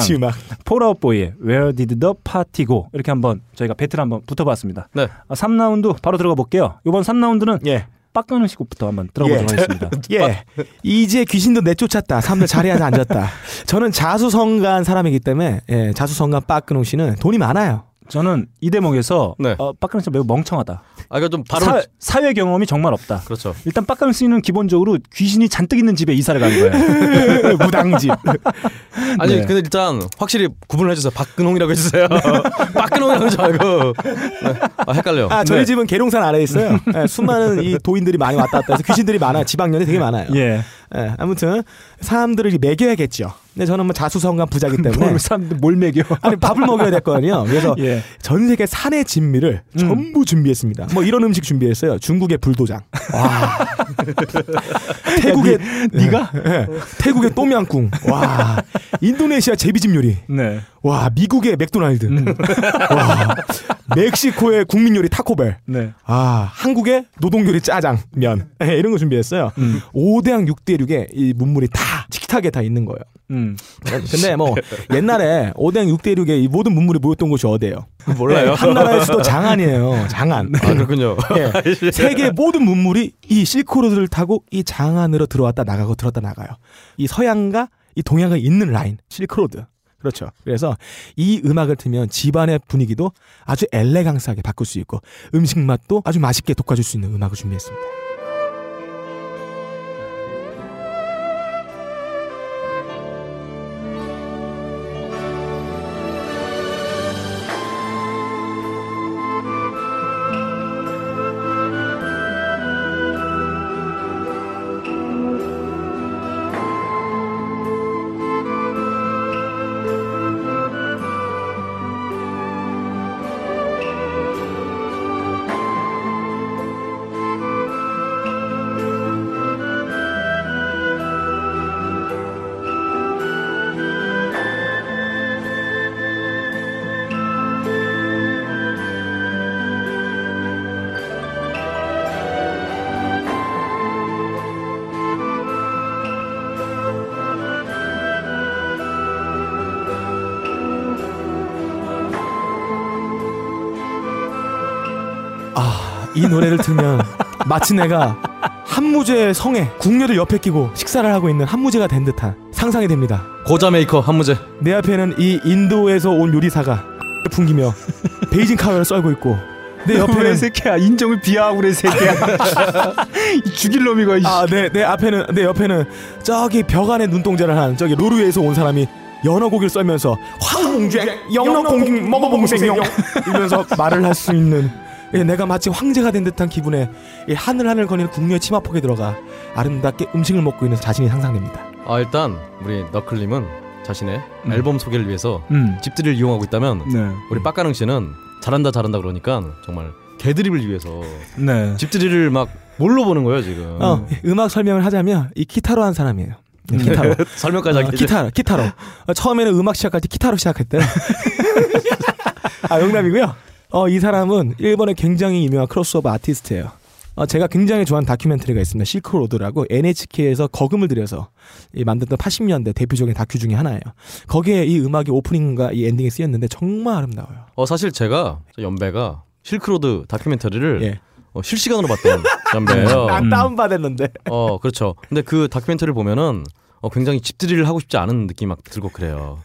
폴아웃보이의 Where Did the Party Go 이렇게 한번 저희가 배틀 한번 붙어봤습니다. 네. 아, 3라운드 바로 들어가 볼게요. 이번 3라운드는 예. 빡가는 시곡부터 한번 들어보도록 예. 하겠습니다. 예. 이제 귀신도 내쫓았다. 사람들 자리에 앉았다. 저는 자수성가한 사람이기 때문에 예, 자수성가한 빠끄농 씨는 돈이 많아요. 저는 이 대목에서 네. 어, 씨가 매우 멍청하다. 아, 이거 좀 바로 사, 사회 경험이 정말 없다. 그렇죠. 일단 씨는 기본적으로 귀신이 잔뜩 있는 집에 이사를 간 거예요. 무당집. 아니 네. 근데 일단 확실히 구분을 해주세요. 박근홍이라고 해주세요. 박근홍이라고 하지 말고. 네. 아, 헷갈려. 아, 저희 네. 집은 계룡산 아래에 있어요. 예, 수많은 이 도인들이 많이 왔다 갔다 해서 귀신들이 많아요. 지방년이 되게 많아요. 예. 예, 아무튼 사람들을 먹여야겠죠. 근데 저는 뭐 자수성가한 부자기 때문에 뭘 사람들 뭘 먹여? 아니 밥을 먹여야 될 거 아니에요. 그래서 예. 전 세계 산의 진미를 음. 전부 준비했습니다. 뭐 이런 음식 준비했어요. 중국의 불도장. 와. 태국의 네가? 예, 태국의 똠양꿍. 와. 인도네시아 제비집 요리. 네. 와, 미국의 맥도날드. 음. 와. 멕시코의 국민 요리 타코벨. 네. 아, 한국의 노동 요리 짜장 면. 예, 이런 거 준비했어요. 음. 5대양 6대 6에 이 문물이 다 틱탁에 다 있는 거예요. 음. 근데 뭐 옛날에 5대양 6대6에 이 모든 문물이 모였던 곳이 어디예요? 몰라요. 네, 한나라의 수도 장안이에요. 장안. 아 그렇군요. 예. 세계 모든 문물이 이 실크로드를 타고 이 장안으로 들어왔다 나가고 들어왔다 나가요. 이 서양과 이 동양을 잇는 라인 실크로드. 그렇죠. 그래서 이 음악을 틀면 집안의 분위기도 아주 엘레강스하게 바꿀 수 있고 음식 맛도 아주 맛있게 돋궈줄 수 있는 음악을 준비했습니다. 노래를 틀면 마치 내가 한무제의 성에 궁녀를 옆에 끼고 식사를 하고 있는 한무제가 된 듯한 상상이 됩니다. 고자 메이커 한무제. 내 앞에는 이 인도에서 온 요리사가 풍기며 베이징 카레를 썰고 있고 내 옆에는 새끼야 인정을 비하하고 그래 새끼야. 이 죽일 놈이가. 이 아, 내, 내 앞에는, 내 옆에는 저기 벽 안에 눈동자를 한 저기 노르웨이에서 온 사람이 연어 고기를 썰면서 황공주의 영어 공기 먹어봉생용 이러면서 말을 할 수 있는 예, 내가 마치 황제가 된 듯한 기분에 이 하늘 하늘 거리는 궁녀의 치마폭에 들어가 아름답게 음식을 먹고 있는 자신이 상상됩니다. 아 일단 우리 너클님은 자신의 음. 앨범 소개를 위해서 음. 집들이를 이용하고 있다면 네. 우리 빡가능 씨는 잘한다 잘한다 그러니까 정말 개드립을 위해서 네. 집들이를 막 뭘로 보는 거예요 지금. 어, 음악 설명을 하자면 이 기타로 한 사람이에요. 네, 기타로. 설명까지 어, 하기 기타로, 기타로. 어, 처음에는 음악 시작할 때 기타로 시작했대. 아, 농담이고요. 어, 이 사람은 일본의 굉장히 유명한 크로스오버 아티스트예요. 어, 제가 굉장히 좋아하는 다큐멘터리가 있습니다. 실크로드라고 NHK에서 거금을 들여서 이 만들었던 80년대 대표적인 다큐 중에 하나예요. 거기에 이 음악이 오프닝과 이 엔딩에 쓰였는데 정말 아름다워요. 어 사실 제가 저 연배가 실크로드 다큐멘터리를 예. 어, 실시간으로 봤던 연배예요. 음. 다운받았는데. 어 그렇죠. 근데 그 다큐멘터리를 보면은 어, 굉장히 집들이를 하고 싶지 않은 느낌이 막 들고 그래요.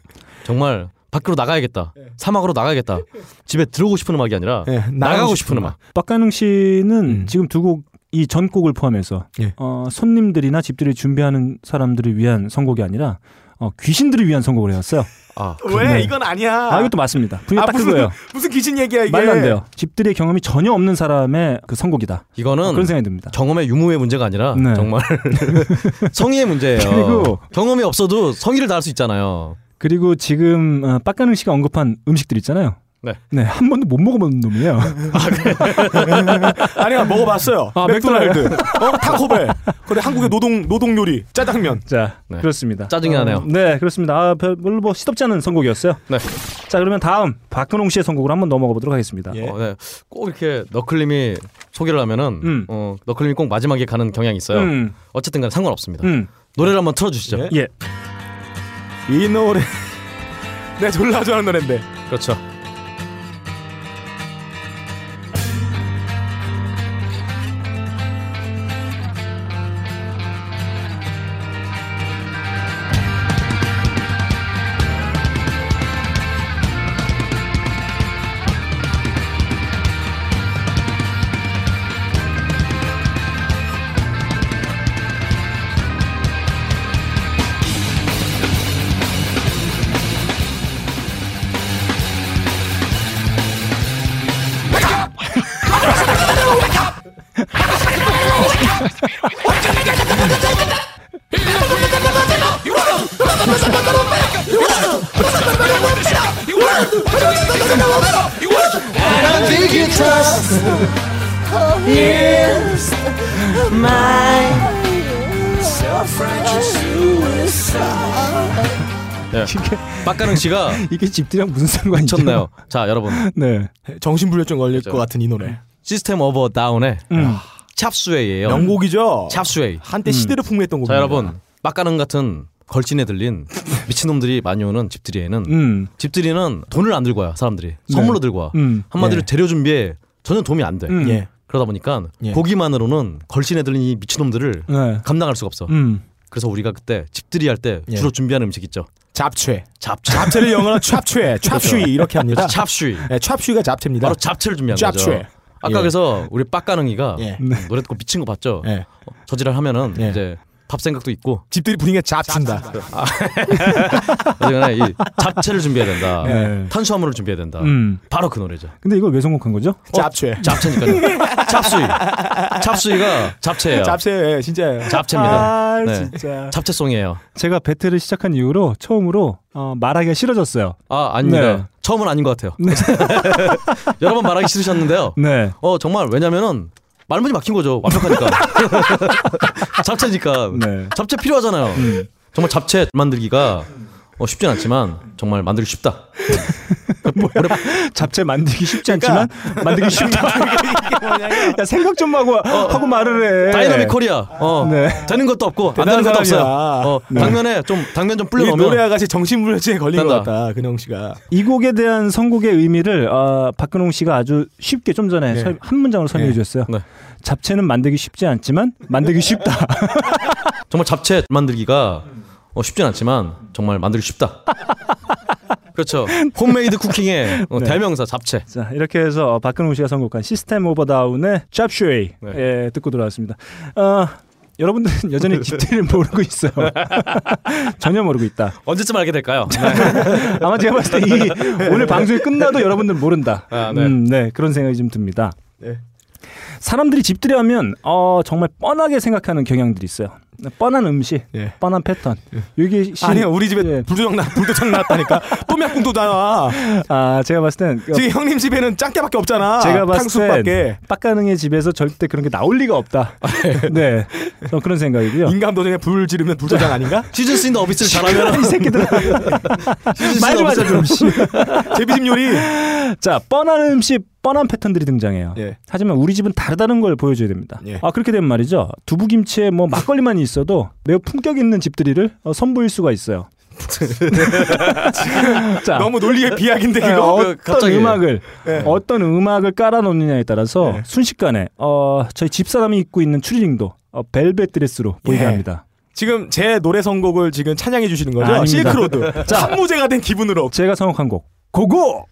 정말 밖으로 나가야겠다. 사막으로 나가야겠다. 집에 들어오고 싶은 음악이 아니라 예, 나가고 싶은 음악. 박가능 씨는 음. 지금 두곡 이 전곡을 포함해서 예. 어, 손님들이나 집들이 준비하는 사람들을 위한 선곡이 아니라 어, 귀신들을 위한 선곡을 해왔어요. 아, 왜 네. 이건 아니야? 아, 이것도 맞습니다. 분명 아, 딱 무슨- 그거예요. 무슨 귀신 얘기야 이게? 말도 안 돼요. 집들이 경험이 전혀 없는 사람의 그 선곡이다. 이거는 그런 생각이 듭니다. 경험의 유무의 문제가 아니라 네. 정말 성의의 문제예요. 그리고- 경험이 없어도 성의를 다할 수 있잖아요. 그리고 지금 어, 빡가능 씨가 언급한 음식들 있잖아요. 네. 한 번도 못 먹어본 놈이에요. 아 니야 먹어봤어요. 아, 맥도날드, 어 타코벨, 그래 한국의 노동 노동 요리 짜장면. 자, 네. 그렇습니다. 짜증이 어, 나네요. 네, 그렇습니다. 아, 별로 뭐 시덥지 않은 선곡이었어요. 네. 자, 그러면 다음 박근홍 씨의 선곡으로 한번 넘어가 보도록 하겠습니다. 예. 어, 네. 꼭 이렇게 너클님이 소개를 하면은 음. 어, 너클님이 꼭 마지막에 가는 경향이 있어요. 음, 어쨌든 간에 상관없습니다. 음, 노래를 한번 틀어주시죠. 예. 예. 이 노래 내 졸라 좋아하는 노래인데. 그렇죠. 네. 빡가능 씨가 이게 집들이랑 무슨 상관이죠? 미쳤나요? 자, 여러분. 네. 정신불려증 걸릴 그렇죠. 것 같은 이 노래. 시스템 오버 다운의 음. 찹스웨이예요. 명곡이죠. 찹스웨이. 한때 시대를 풍미했던 곡입니다. 자, 여러분. 빡가능 같은 걸친에 들린 미친놈들이 많이 오는 집들이에는 음. 집들이는 돈을 안 들고 와요, 사람들이. 선물로 들고 와. 음. 한마디로 예. 재료 준비에 전혀 도움이 안 돼. 음. 예. 그러다 보니까 예. 고기만으로는 걸친에 들린 이 미친놈들을 네. 감당할 수가 없어. 음. 그래서 우리가 그때 집들이 할때 예. 주로 준비하는 음식 있죠. 잡채. 잡채. 잡채를 영어로 찹쉐, 찹쉬 이렇게 합니다. 찹쉬. 네, 찹쉬가 잡채입니다. 바로 잡채를 거죠. 잡채. 아까 예. 그래서 우리 빡가능이가 예. 노래 듣고 미친 거 봤죠. 예. 어, 저지랄 하면은 예. 이제 밥 생각도 있고 집들이 분위기에 잡춘다. 어쨌거나 이 잡채를 준비해야 된다. 네. 탄수화물을 준비해야 된다. 음. 바로 그 노래죠. 근데 이걸 왜 선곡한 거죠? 잡채. 잡채니까요. 잡수이. 잡수이가 잡채예요. 잡채 예, 진짜예요. 잡채입니다. 아, 네. 진짜. 잡채송이에요. 제가 배틀을 시작한 이후로 처음으로 어, 말하기가 싫어졌어요. 아 아닙니다. 네. 처음은 아닌 것 같아요. 여러 번 말하기 싫으셨는데요. 네. 어 정말 왜냐면은 말문이 막힌 거죠. 완벽하니까. 잡채니까. 네. 잡채 필요하잖아요. 음. 정말 잡채 만들기가 어, 쉽진 않지만 정말 만들기 쉽다. 잡채 만들기 쉽지 않지만 만들기 쉽다. 야 생각 좀 하고 하고 말을 해. Dynamic Korea. 어, 네. 되는 것도 없고 안 되는 것도 없어요. 사람이야. 어, 당면에 좀 당면 좀 불려 넣으면 노래 아가씨 정신불려증에 걸린 된다. 것 같다. 근영 씨가. 이 곡에 대한 선곡의 의미를 어, 박근홍 씨가 아주 쉽게 좀 전에 네. 설- 한 문장으로 설명해 네. 주셨어요. 네. 잡채는 만들기 쉽지 않지만 만들기 쉽다. 정말 잡채 만들기가 어, 쉽진 않지만 정말 만들기 쉽다. 그렇죠. Homemade cooking의 어, 네. 대명사 잡채. 자 이렇게 해서 박근홍 씨가 선곡한 System of a Down의 Chop Suey 네. 예, 듣고 돌아왔습니다. 어, 여러분들은 여전히 집들이를 모르고 있어요. 전혀 모르고 있다. 언제쯤 알게 될까요? 아마 제가 봤을 때 이 오늘 방송이 끝나도 여러분들 모른다. 아, 네. 음, 네 그런 생각이 좀 듭니다. 네. 사람들이 집들이 하면 어, 정말 뻔하게 생각하는 경향들이 있어요. 뻔한 음식, 예. 뻔한 패턴. 이게 시- 아니요 우리 집에 예. 불도장 나 불도장 나왔다니까 똠약꿍도 나와. 아 제가 봤을 땐 어, 지금 형님 집에는 짱깨밖에 없잖아. 제가 봤을 탕수육밖에. 땐 빡가능의 집에서 절대 그런 게 나올 리가 없다. 네, 저 그런 생각이고요. 인감 도장에 불 지르면 불도장 아닌가? 시즌 씬 어비스를 잘하면 이 새끼들 말좀 하자 좀. 씨. 제비집 요리. 자 뻔한 음식, 뻔한 패턴들이 등장해요. 예. 하지만 우리 집은 다르다는 걸 보여줘야 됩니다. 예. 아 그렇게 되면 말이죠. 두부김치에 뭐 막걸리만 있어도 매우 품격 있는 집들이를 어, 선보일 수가 있어요. 자, 너무 논리의 비약인데 네, 이거. 어떤 갑자기. 음악을 예. 어떤 음악을 깔아놓느냐에 따라서 네. 순식간에 어, 저희 집사람이 입고 있는 추리닝도 어, 벨벳 드레스로 보이게 예. 합니다. 지금 제 노래 선곡을 지금 찬양해 주시는 거죠? 아닙니다. 실크로드. 자, 한무제가 된 기분으로. 제가 선곡한 곡 고고.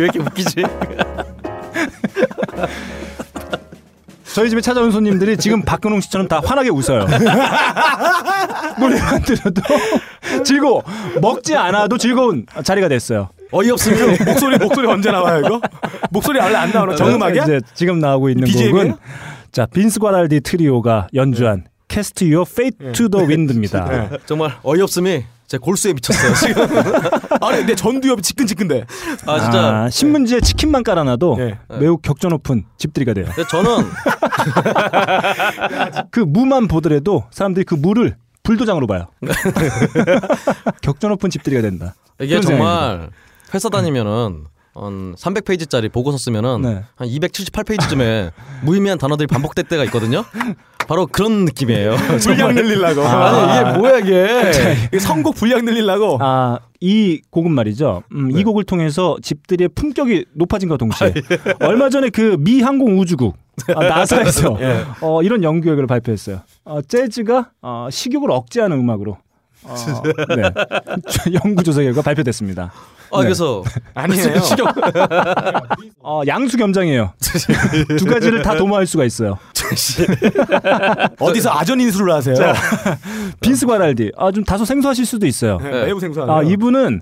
왜 이렇게 웃기지? 저희 집에 찾아온 손님들이 지금 박근홍 씨처럼 다 환하게 웃어요. 노래만 들어도 즐거워. 먹지 않아도 즐거운 자리가 됐어요. 어이없으면 목소리 목소리 언제 나와요 이거? 목소리 원래 안 나오는 정음악이야? 이제 지금 나오고 있는 BGM 이에요? 곡은 자 빈스 과랄디 트리오가 연주한 Cast Your Fate to the Wind입니다. 네. 정말 어이없음이 제 골수에 미쳤어요. 지금. 아니 내 전두엽이 지끈지끈대. 아 진짜. 아, 신문지에 치킨만 깔아놔도 예. 매우 격전 높은 집들이가 돼요. 저는 그 무만 보더라도 사람들이 그 무를 불도장으로 봐요. 격전 높은 집들이가 된다. 이게 정말 회사 다니면은 한 300페이지짜리 보고서 쓰면은 네. 한 278페이지쯤에 무의미한 단어들이 반복될 때가 있거든요. 바로 그런 느낌이에요. 분량 늘리려고. 아 니 이게 뭐야 이게? 이게 선곡 분량 늘리려고. 아, 이 곡은 말이죠. 음, 이 곡을 통해서 집들이의 품격이 높아진과 동시에 얼마 전에 그 미 항공 우주국 아, 나사에서 예. 어, 이런 연구 결과를 발표했어요. 어, 재즈가 어, 식욕을 억제하는 음악으로 어, 네. 연구 조사 결과 발표됐습니다. 아 그래서 아니에요. 어, 양수겸장이에요. 두 가지를 다 도모할 수가 있어요. 어디서 아전 인수를 하세요? 빈스 과랄디. 아, 좀 다소 생소하실 수도 있어요. 네, 매우 생소하네요. 아, 이분은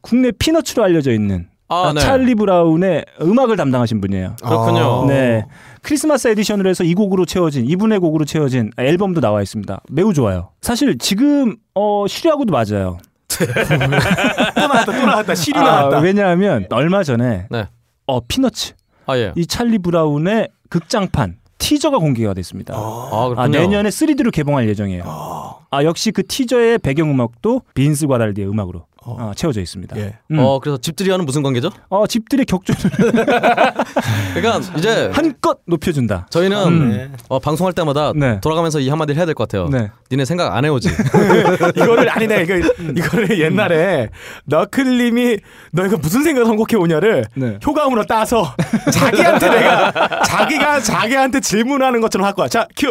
국내 Peanuts로 알려져 있는 아, 아, 네. 찰리 브라운의 음악을 담당하신 분이에요. 그렇군요. 네. 크리스마스 edition으로 해서 이 곡으로 채워진 이분의 곡으로 채워진 앨범도 나와 있습니다. 매우 좋아요. 사실 지금 어 시의하고도 맞아요. 또 나왔다, 또 나왔다. 시의 아, 나왔다. 왜냐하면 얼마 전에 네. 어 Peanuts 아 예. 이 찰리 브라운의 극장판 티저가 공개가 됐습니다. 아 그렇군요. 아, 내년에 3D로 개봉할 예정이에요. 아 역시 그 티저의 배경음악도 빈스 과랄디의 음악으로 어, 채워져 있습니다. 예. 음. 어 그래서 집들이와는 무슨 관계죠? 어, 집들의 격조를 그러니까 이제 한껏 높여준다. 저희는 음. 어, 방송할 때마다 네. 돌아가면서 이 한마디를 해야 될 것 같아요. 네. 니네 생각 안 해오지. 이거를 아니네. 이거 이거를 옛날에 너클님이 너 이거 무슨 생각 선곡해 오냐를 네. 효과음으로 따서 자기한테 내가 자기가 자기한테 질문하는 것처럼 할 거야. 자, 큐.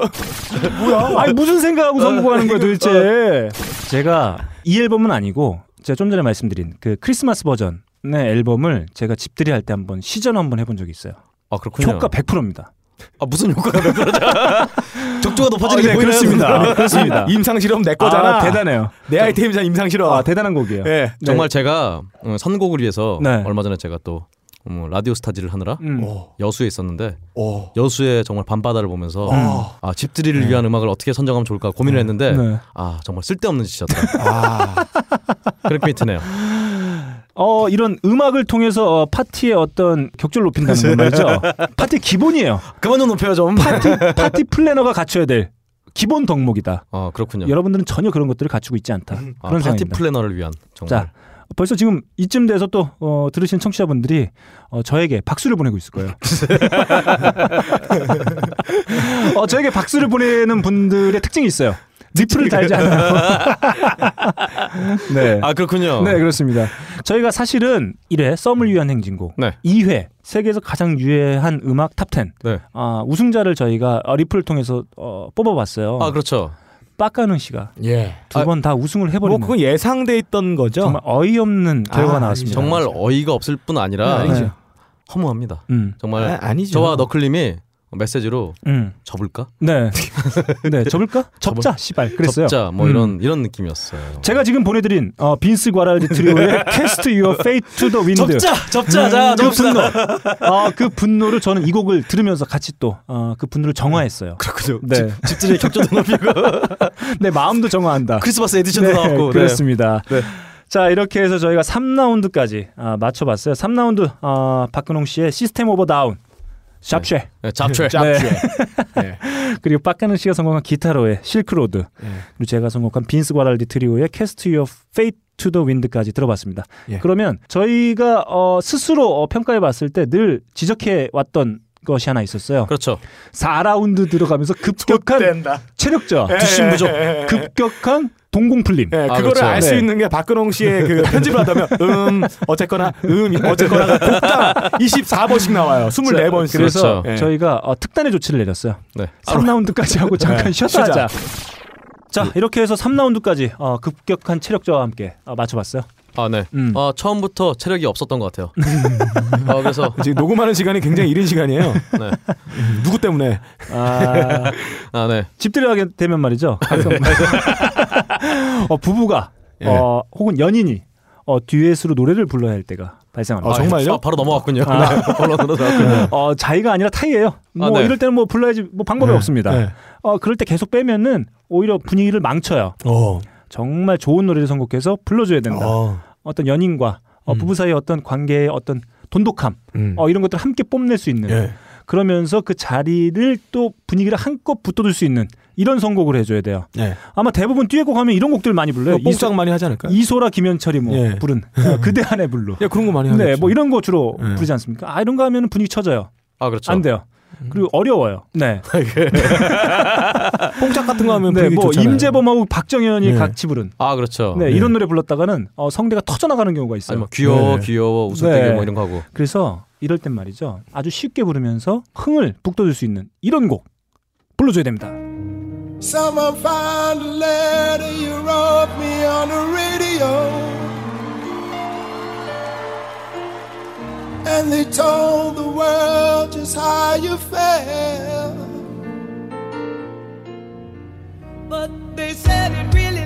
뭐야? 아니 무슨 생각하고 선곡하는 거야 도대체? 제가 이 앨범은 아니고 제가 좀 전에 말씀드린 그 크리스마스 버전의 앨범을 제가 집들이 할 때 한번 시전 한번 해본 적이 있어요. 아 그렇군요. 효과 100%입니다. 아 무슨 효과가 몇 프로죠? 적조가 높아지는 아, 게 네, 보이네요. 그렇습니다. 그렇습니다. 임상 실험 내 거잖아. 아, 대단해요. 내 아이템이잖아 임상 실험. 아, 대단한 곡이에요. 예. 정말 제가 어, 선곡을 위해서 네. 얼마 전에 제가 또 음, 라디오 스타질을 하느라 음. 여수에 있었는데 오. 여수의 정말 밤바다를 보면서 어. 아 집들이를 위한 음악을 어떻게 선정하면 좋을까 고민을 했는데 네. 아 정말 쓸데없는 짓이었다. 아. 그렇게 드네요. 어 이런 음악을 통해서 어, 파티의 어떤 격조를 높인다는 건 말이죠. 파티 기본이에요. 그만 좀 높여요 좀. 파티 파티 planner가 갖춰야 될 기본 덕목이다. 아 그렇군요. 여러분들은 전혀 그런 것들을 갖추고 있지 않다. 아, 그런 파티 생각입니다. planner를 위한 정말. 자, 벌써 지금 이쯤 돼서 또 어, 들으신 청취자분들이 어, 저에게 박수를 보내고 있을 거예요. 어, 저에게 박수를 보내는 분들의 특징이 있어요. 리플을 달지 않아요. 네. 아 그렇군요. 네, 그렇습니다. 저희가 사실은 1회 썸을 위한 행진곡, 네. 2회 세계에서 가장 유해한 음악 top10 네. 아, 우승자를 저희가 어, 리플을 통해서 어, 뽑아봤어요. 아 그렇죠. 빡가는 씨가 예. 두 번 다 우승을 뭐 해버리는 그건 예상돼 있던 거죠. 정말 어이없는 결과가 아, 나왔습니다. 정말 어이가 없을 뿐 아니라 네, 아니죠. 허무합니다. 음. 정말 아, 아니죠. 저와 너클님이 메시지로 음. 접을까? 네. 네, 접을까? 접자, 씨발. 그랬어요. 접자 뭐 음. 이런 이런 느낌이었어요. 제가 지금 보내드린 어, 빈스 과랄디 트리오의 Cast Your Fate to the Wind. 접자 자그 분노. 어, 그 분노를 저는 이 곡을 들으면서 같이 또, 어, 그 분노를 정화했어요. 그렇군요. 네. 집, 집들이 격조도 높이고 내 마음도 정화한다. 크리스마스 edition도 네, 나왔고 네. 그렇습니다. 네. 자, 이렇게 해서 저희가 3라운드까지 아, 맞춰봤어요. 3라운드, 아, 박근홍 씨의 System of a Down. Chop Suey. 네, 잡채. 네. 네. 그리고 박근홍 씨가 선곡한 기타로의 실크로드. 예. 그리고 제가 선곡한 빈스 과랄디 트리오의 Cast Your Fate to the Wind까지 들어봤습니다. 예. 그러면 저희가 어, 스스로 어, 평가해 봤을 때 늘 지적해 왔던 것이 하나 있었어요. 그렇죠. 4라운드 들어가면서 급격한. 체력저, 뒷심 부족. 급격한 동공 풀림. 예, 아, 그거를 그렇죠. 알수 네. 있는 게 박근홍 씨의 그 편집을 하다면 음 어쨌거나 음 어쨌거나가 곡당 24번씩 나와요. 24번씩. 그래서 그렇죠. 예. 저희가 어, 특단의 조치를 내렸어요. 네. 3라운드까지 하고 잠깐 쉬었다. 하자. 자, 이렇게 해서 3라운드까지 어, 급격한 체력 저와 함께 어, 맞춰봤어요. 아 네. 음. 어, 처음부터 체력이 없었던 것 같아요. 어, 그래서 지금 녹음하는 시간이 굉장히 이른 시간이에요. 네. 누구 때문에? 아, 아 네. 집들이 하게 되면 말이죠. 어, 부부가 예. 어, 혹은 연인이 어, 듀엣으로 노래를 불러야 할 때가 발생합니다. 아, 정말요? 아, 바로 넘어갔군요. 아. 네. 나왔군요. 어, 자의가 아니라 타이예요. 뭐 아, 네. 이럴 때는 뭐 불러야지 뭐 방법이 네. 없습니다. 네. 어, 그럴 때 계속 빼면은 오히려 분위기를 망쳐요. 어. 정말 좋은 노래를 선곡해서 불러줘야 된다. 어. 어떤 연인과 어, 음. 부부 사이의 어떤 관계의 어떤 돈독함, 음. 어, 이런 것들을 함께 뽐낼 수 있는 예. 그러면서 그 자리를 또 분위기를 한껏 붙어줄 수 있는 이런 선곡을 해줘야 돼요. 예. 아마 대부분 듀엣곡 하면 이런 곡들 많이 불러요. 뭐 뽕짝 많이 하지 않을까요? 이소, 라 김현철이 뭐 예. 부른 어, 그대 안에 불러. 야 그런 거 많이 하죠. 네, 뭐 이런 거 주로 예. 부르지 않습니까? 아 이런 거 하면 분위기 쳐져요. 아 그렇죠. 안 돼요. 그리고 어려워요. 네, 뽕짝 같은 거 하면 네, 분위기 뭐 좋잖아요. 임재범하고 박정현이 네. 같이 부른 아 그렇죠. 네, 네. 이런 노래 불렀다가는 어, 성대가 터져 나가는 경우가 있어요. 아니 뭐 귀여워 네. 귀여워 웃을때게 네. 뭐 이런 거 하고. 그래서 이럴 땐 말이죠. 아주 쉽게 부르면서 흥을 북돋을 수 있는 이런 곡 불러줘야 됩니다. Someone found a letter you wrote me on the radio. And they told the world just how you felt. But they said it really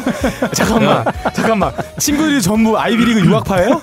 잠깐만, 잠깐만. 친구들이 전부 아이비리그 유학파예요?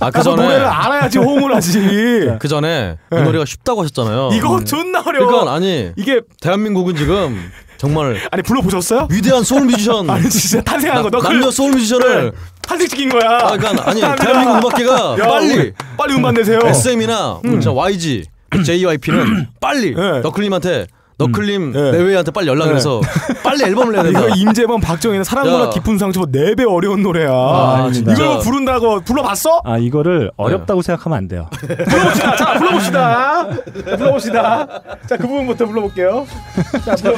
아 그 전에 노래를 알아야지 호응을 하지. 그 전에 이 네. 노래가 쉽다고 하셨잖아요. 이거 존나 어려워. 그러니까 아니 이게 대한민국은 지금 정말 아니 불러 보셨어요? 위대한 소울 뮤지션 아니 진짜 탄생한 거. 너 남녀 그래 소울 뮤지션을 탄생시킨 거야. 아 그러니까 아니. 대한민국 음악계가 야, 빨리 우리 빨리 음반 내세요. SM이나 진짜 YG, JYP는 빨리 네. 너클림한테 너클림 네. 내외한테 빨리 연락을 해서 빨리 앨범을 내야 된다. 이거 임재범, 박정희는 사랑보다 야. 깊은 상처 4배 어려운 노래야. 아. 이걸 뭐 부른다고 불러봤어? 아 이거를 어렵다고 생각하면 안 돼요. 불러봅시다. 자, 불러봅시다. 자, 불러봅시다. 자, 그 부분부터 불러볼게요. 자, 불러.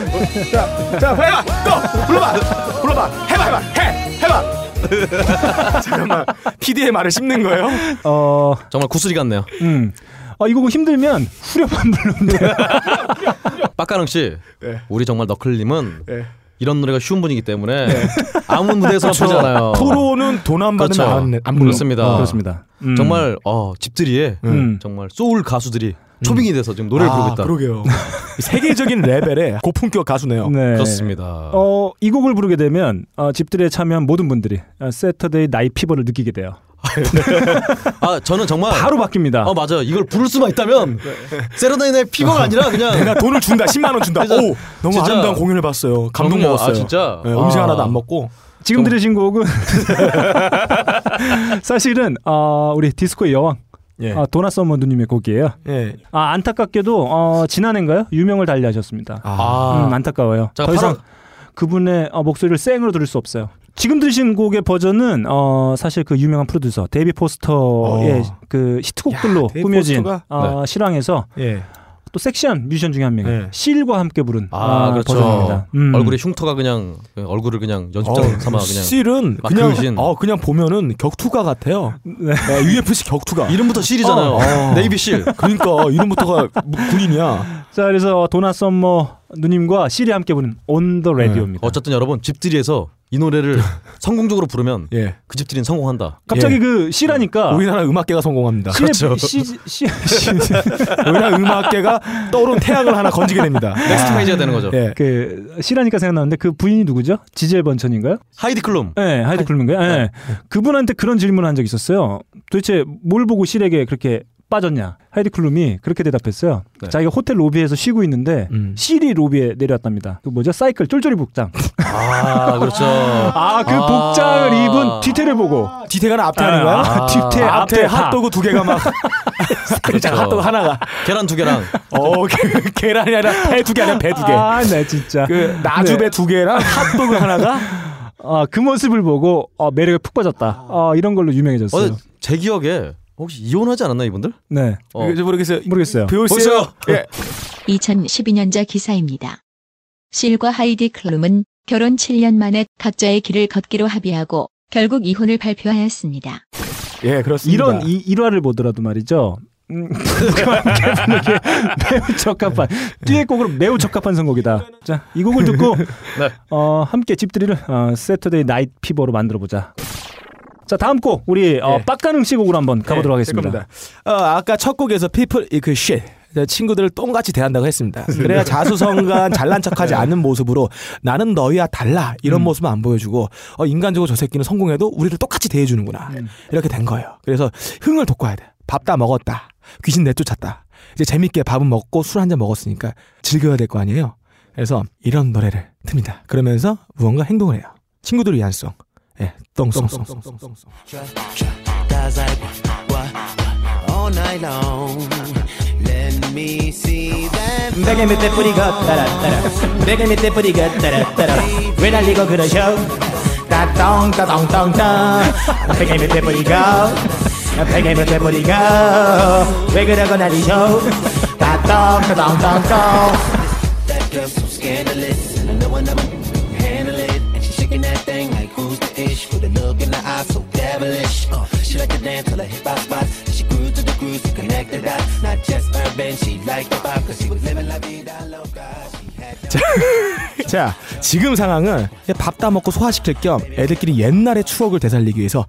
자, 자, 해봐. 또 불러봐. 불러봐. 해봐, 해봐. 해, 해봐. 잠깐만. PD의 말을 씹는 거예요? 어, 정말 구슬이 같네요. 음. 어, 이거 힘들면 후렴만 부르면 돼요. 빡가능 씨, 네. 우리 정말 너클림은 네. 이런 노래가 쉬운 분이기 때문에 아무 무대에서나 그렇죠. 부르잖아요. 프로는 돈 안 받으면 그렇죠. 안. 그렇습니다. 어. 그렇습니다. 음. 정말 어, 집들이에 음. 정말 소울 가수들이 초빙이 돼서 지금 노래를 부르고 있다. 아, 그러게요. 세계적인 레벨의 고품격 가수네요. 네. 그렇습니다. 어, 이 곡을 부르게 되면 어, 집들이에 참여한 모든 분들이 어, Saturday Night Fever를 느끼게 돼요. 아 저는 정말 바로 바뀝니다. 어 맞아 이걸 부를 수만 있다면 세러나이의 피버가 아니라 그냥 내가 돈을 준다. 10만 원 준다. 오, 너무 진짜- 아름다운 공연을 봤어요. 감동 그럼요. 먹었어요. 아, 진짜? 네, 음식 아. 하나도 안 먹고. 지금 정- 들으신 곡은 사실은 어, 우리 디스코의 여왕 예. 어, 도나 서머 누님의 곡이에요. 예. 아 안타깝게도 어, 지난해인가요? 유명을 달리하셨습니다. 아, 음, 안타까워요. 자, 더 이상 바로- 그분의 어, 목소리를 생으로 들을 수 없어요. 지금 들으신 곡의 버전은 어, 사실 그 유명한 프로듀서 데이비드 포스터의 어. 그 히트곡들로 야, 꾸며진? 어, 실황에서 예. 또 섹시한 뮤지션 중에 한 명이 네. 실과 함께 부른 아, 어, 그렇죠. 버전입니다. 음. 얼굴에 흉터가 그냥 그 얼굴을 그냥 연습장 어, 삼아 그냥 실은 막 그냥 그으신. 어 그냥 보면은 격투가 같아요. 네. 네, UFC 격투가. 이름부터 실이잖아요. 어, 어. Navy SEAL. 그러니까 이름부터가 무- 군인이야. 자, 그래서 도나 서머 누님과 실이 함께 부른 On the Radio입니다. 어쨌든 여러분 집들이에서 이 노래를 성공적으로 부르면 예. 그 집들이는 성공한다. 갑자기 예. 그 실 하니까 우리나라 음악계가 성공합니다. 시의 그렇죠. 시, 시, 시, 우리나라 음악계가 떠오른 태양을 하나 건지게 됩니다. Next page가 되는 거죠. 예. 그 실 하니까 생각나는데 그 부인이 누구죠? 지젤 번천인가요? 하이디 클룸. 네, 하이디 클룸인가요? 네. 그분한테 그런 질문을 한 적이 있었어요. 도대체 뭘 보고 실에게 그렇게 빠졌냐? 하이디 클룸이 그렇게 대답했어요. 네. 자기가 호텔 로비에서 쉬고 있는데 음. 실이 로비에 내려왔답니다. 그 뭐죠? 사이클 쫄쫄이 복장. 아 그렇죠. 아, 그 아. 복장을 입은 뒤태를 보고 뒤태가는 앞태 하는 거야? 아, 뒤태, 아, 앞태, 앞태 하. 핫도그 두 개가 막 그렇죠. 핫도그 하나가 계란 두 개랑 어 게- 계란이 아니라 배 두 개 아니라 배 두 개. 아, 네, 진짜. 그 나주배 네. 두 개랑 핫도그 하나가 아, 그 모습을 보고 어, 매력에 푹 빠졌다. 어, 이런 걸로 유명해졌어요. 어, 제 기억에 혹시 이혼하지 않았나 이분들? 네, 어. 어. 모르겠어요. 모르겠어요. 보세요. 예. 2012년자 기사입니다. 실과 하이디 클룸은 결혼 7년 만에 각자의 길을 걷기로 합의하고 결국 이혼을 발표하였습니다. 예, 그렇습니다. 이런 이, 일화를 보더라도 말이죠. 음, 매우 적합한 듀엣곡으로 매우 적합한 선곡이다. 자, 이 곡을 듣고 네. 어, 함께 집들이를 어, Saturday Night Fever로 만들어 보자. 자, 다음 곡 우리 어, 예. 빡가능 씨 곡으로 한번 가보도록 예, 하겠습니다. 어, 아까 첫 곡에서 people 그 shit 친구들을 똥같이 대한다고 했습니다. 그래야 자수성가한 잘난 척하지 않는 모습으로 나는 너희와 달라 이런 모습은 안 보여주고 어, 인간적으로 저 새끼는 성공해도 우리를 똑같이 대해주는구나 이렇게 된 거예요. 그래서 흥을 돋궈야 돼. 밥 다 먹었다. 귀신 내쫓았다. 이제 재밌게 밥은 먹고 술 한 잔 먹었으니까 즐겨야 될 거 아니에요. 그래서 이런 노래를 틉니다. 그러면서 무언가 행동을 해요. 친구들을 위한 송. 예, 똥송. Guys like what, what all night long. Let me see that. 베개 밑에 뿌리가 따라따라 베개 밑에 뿌리가 따라따라 왜 날리고 그러셔 따똥 따똥똥똥 베개 밑에 뿌리가 베개 밑에 뿌리가 왜 그러고 날리셔 따똥 따똥똥똥 who's the ish? With a look in the eye so devilish. Uh, she like to dance till her hip hop spot. And she grew to the grooves to connect the dots. Not just urban, she liked the pop, cause she was living la vida loca. That. 자, 지금 상황은 밥 다 먹고 소화시킬 겸 애들끼리 옛날의 추억을 되살리기 위해서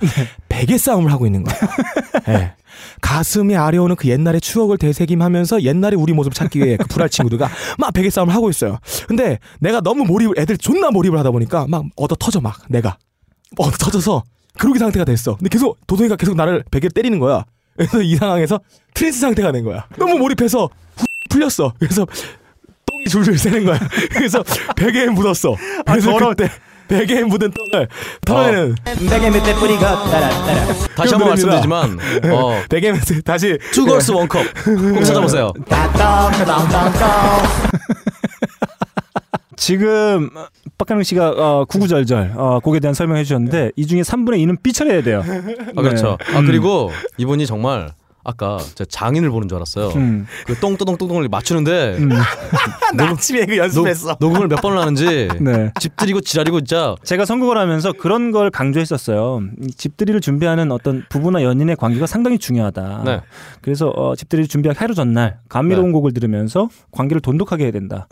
베개 싸움을 하고 있는 거예요. 예. 가슴이 아려오는 그 옛날의 추억을 되새김하면서 옛날의 우리 모습을 찾기 위해 그 불알 친구들과 막 베개 싸움을 하고 있어요. 근데 내가 너무 몰입을 애들 존나 몰입을 하다 보니까 막 얻어 터져 막 내가 얻 어 터져서 그러기 상태가 됐어. 근데 계속 도동이가 계속 나를 베개를 때리는 거야. 그래서 이 상황에서 트랜스 상태가 된 거야. 너무 몰입해서 후 풀렸어. 그래서 똥이 줄줄 새는 거야. 그래서 베개에 묻었어. 그래서 더러워. 그때 베개에 묻은 똥을 털어내는 베개 밑에 뿌리가 따라따라 다시 한 번 노래입니다. 말씀드리지만 어, 베개에 묻은 다시 투걸스 원컵 꼭 찾아보세요. 따똥 지금 빡가능 씨가 어, 구구절절 어, 곡에 대한 설명해 주셨는데 이 중에 3분의 2는 삐처리해야 돼요. 아 그렇죠. 네. 아 음. 그리고 이분이 정말 아까 제가 장인을 보는 줄 알았어요. 음. 그 똥똥똥똥을 맞추는데 음. 나 아침에 그 연습했어. 녹, 음을 몇 번을 하는지 네. 집들이고 지랄이고 진짜 제가 선곡을 하면서 그런 걸 강조했었어요. 이 집들이를 준비하는 어떤 부부나 연인의 관계가 상당히 중요하다. 네. 그래서 어, 집들이를 준비하기 하루 전날 감미로운 네. 곡을 들으면서 관계를 돈독하게 해야 된다.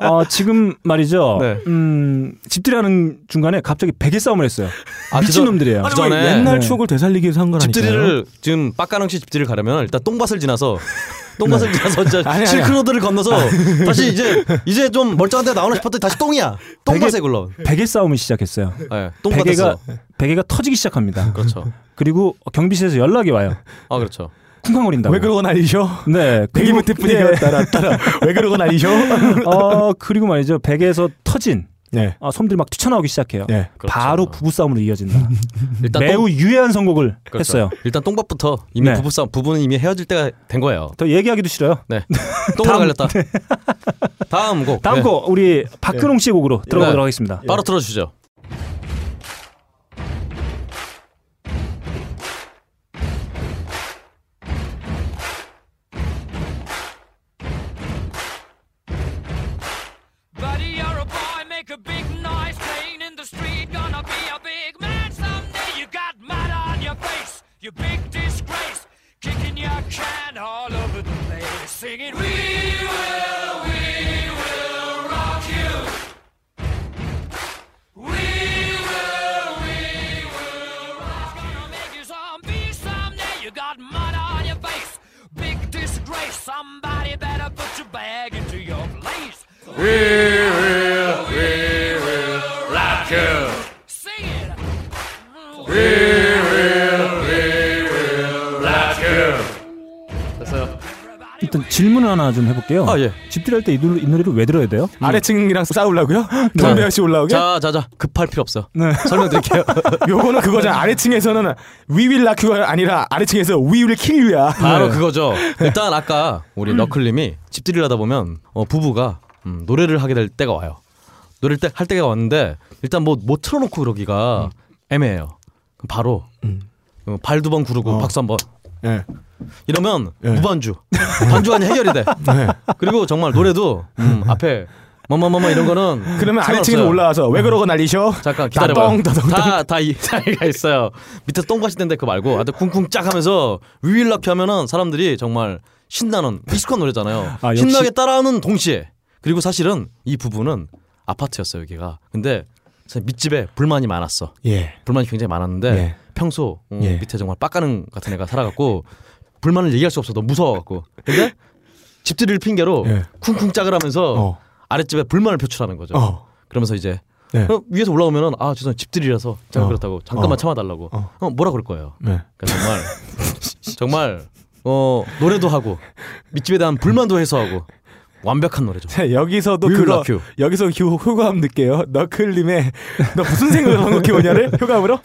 어, 지금 말이죠. 네. 음, 집들이하는 중간에 갑자기 베개 싸움을 했어요. 아, 미친 놈들이에요. 그 전에 옛날 네. 추억을 되살리기 위해서 한 거라니까요. 집들이를 지금 빡가능 씨 집들이를 가려면 일단 똥밭을 지나서 똥밭을 지나서 진짜 아니, 아니. 실크로드를 건너서 다시 이제 이제 좀 멀쩡한 데 나오나 싶었더니 다시 똥이야. 똥밭에 굴러. 베개 싸움을 시작했어요. 네, 베개가 똥밭에서. 베개가 터지기 시작합니다. 그렇죠. 그리고 경비실에서 연락이 와요. 아 그렇죠. 쿵쾅거린다고. 왜 그러고 난리셔? 네. 베개 밑에 뿌리가 네. 따라 따라 왜 그러고 난리셔? 어 그리고 말이죠. 베개에서 터진 네. 아, 솜들이 막 튀쳐나오기 시작해요. 네. 그렇죠. 바로 부부 싸움으로 이어진다. 일단 매우 똥, 유해한 선곡을 그렇죠. 했어요. 일단 똥밭부터 이미 네. 부부 싸움 부부는 이미 헤어질 때가 된 거예요. 더 얘기하기도 싫어요. 네. 똥으로 갈렸다. 다음 곡. 다음 네. 곡 우리 박근홍 씨 곡으로 들어가도록 네. 하겠습니다. 바로 틀어주시죠. shine all over the place, singing, We will, we will rock you. We will, we will rock you. Gonna make you zombie someday. You got mud on your face. Big disgrace. Somebody better put your bag into your place. We will, we will rock you. 일단 질문을 하나 좀 해볼게요. 아 예. 집들이 할때 이 노래를 왜 들어야 돼요? 아래층이랑 싸우려고요? 담배 씨 올라오게? 자, 자, 자. 급할 필요 없어요. 네. 설명드릴게요. 요거는 그거잖아. 아래층에서는 We will knock you가 아니라 아래층에서 We will kill you야. 바로 네. 그거죠. 일단 아까 우리 너클님이 집들이를 하다 보면 어, 부부가 음, 노래를 하게 될 때가 와요. 노래를 때, 할 때가 왔는데 일단 뭐뭐 틀어놓고 그러기가 애매해요. 그럼 바로 어, 발두 번 구르고 어. 박수 한 번. 예. 이러면 예. 무반주 반주가 아니 해결이 돼. 네. 그리고 정말 노래도 음, 앞에 뭐뭐뭐뭐 이런 거는 그러면. 아래층으로 올라와서 왜 그러고 난리셔? 잠깐 따똥. 다다 이 자리가 있어요. 밑에 똥가시 된데 그거 말고 하여튼 쿵쿵 짝 하면서 위윌라키 하면은 사람들이 정말 신나는 익숙한 노래잖아요. 아, 신나게 따라하는 동시에 그리고 사실은 이 부부는 아파트였어요 여기가. 근데 밑집에 불만이 많았어. 예. 불만이 굉장히 많았는데 예. 평소 음, 예. 밑에 정말 빡가는 같은 애가 살아갖고 불만을 얘기할 수 없어 너무 무서워갖고 근데 집들이를 핑계로 예. 쿵쿵 짝을 하면서 어. 아랫집에 불만을 표출하는 거죠. 어. 그러면서 이제 네. 어, 위에서 올라오면은 아 죄송 집들이라서 제가 어. 그렇다고 잠깐만 어. 참아달라고 어. 어. 뭐라 그럴 거예요. 네. 그러니까 정말 정말 어 노래도 하고 밑집에 대한 불만도 해소하고 완벽한 노래죠. 자, 여기서도 그거 you. 여기서 효, 효과음 넣을게요. 너클님의 너 무슨 생각을 한국해 오냐를 효과음으로?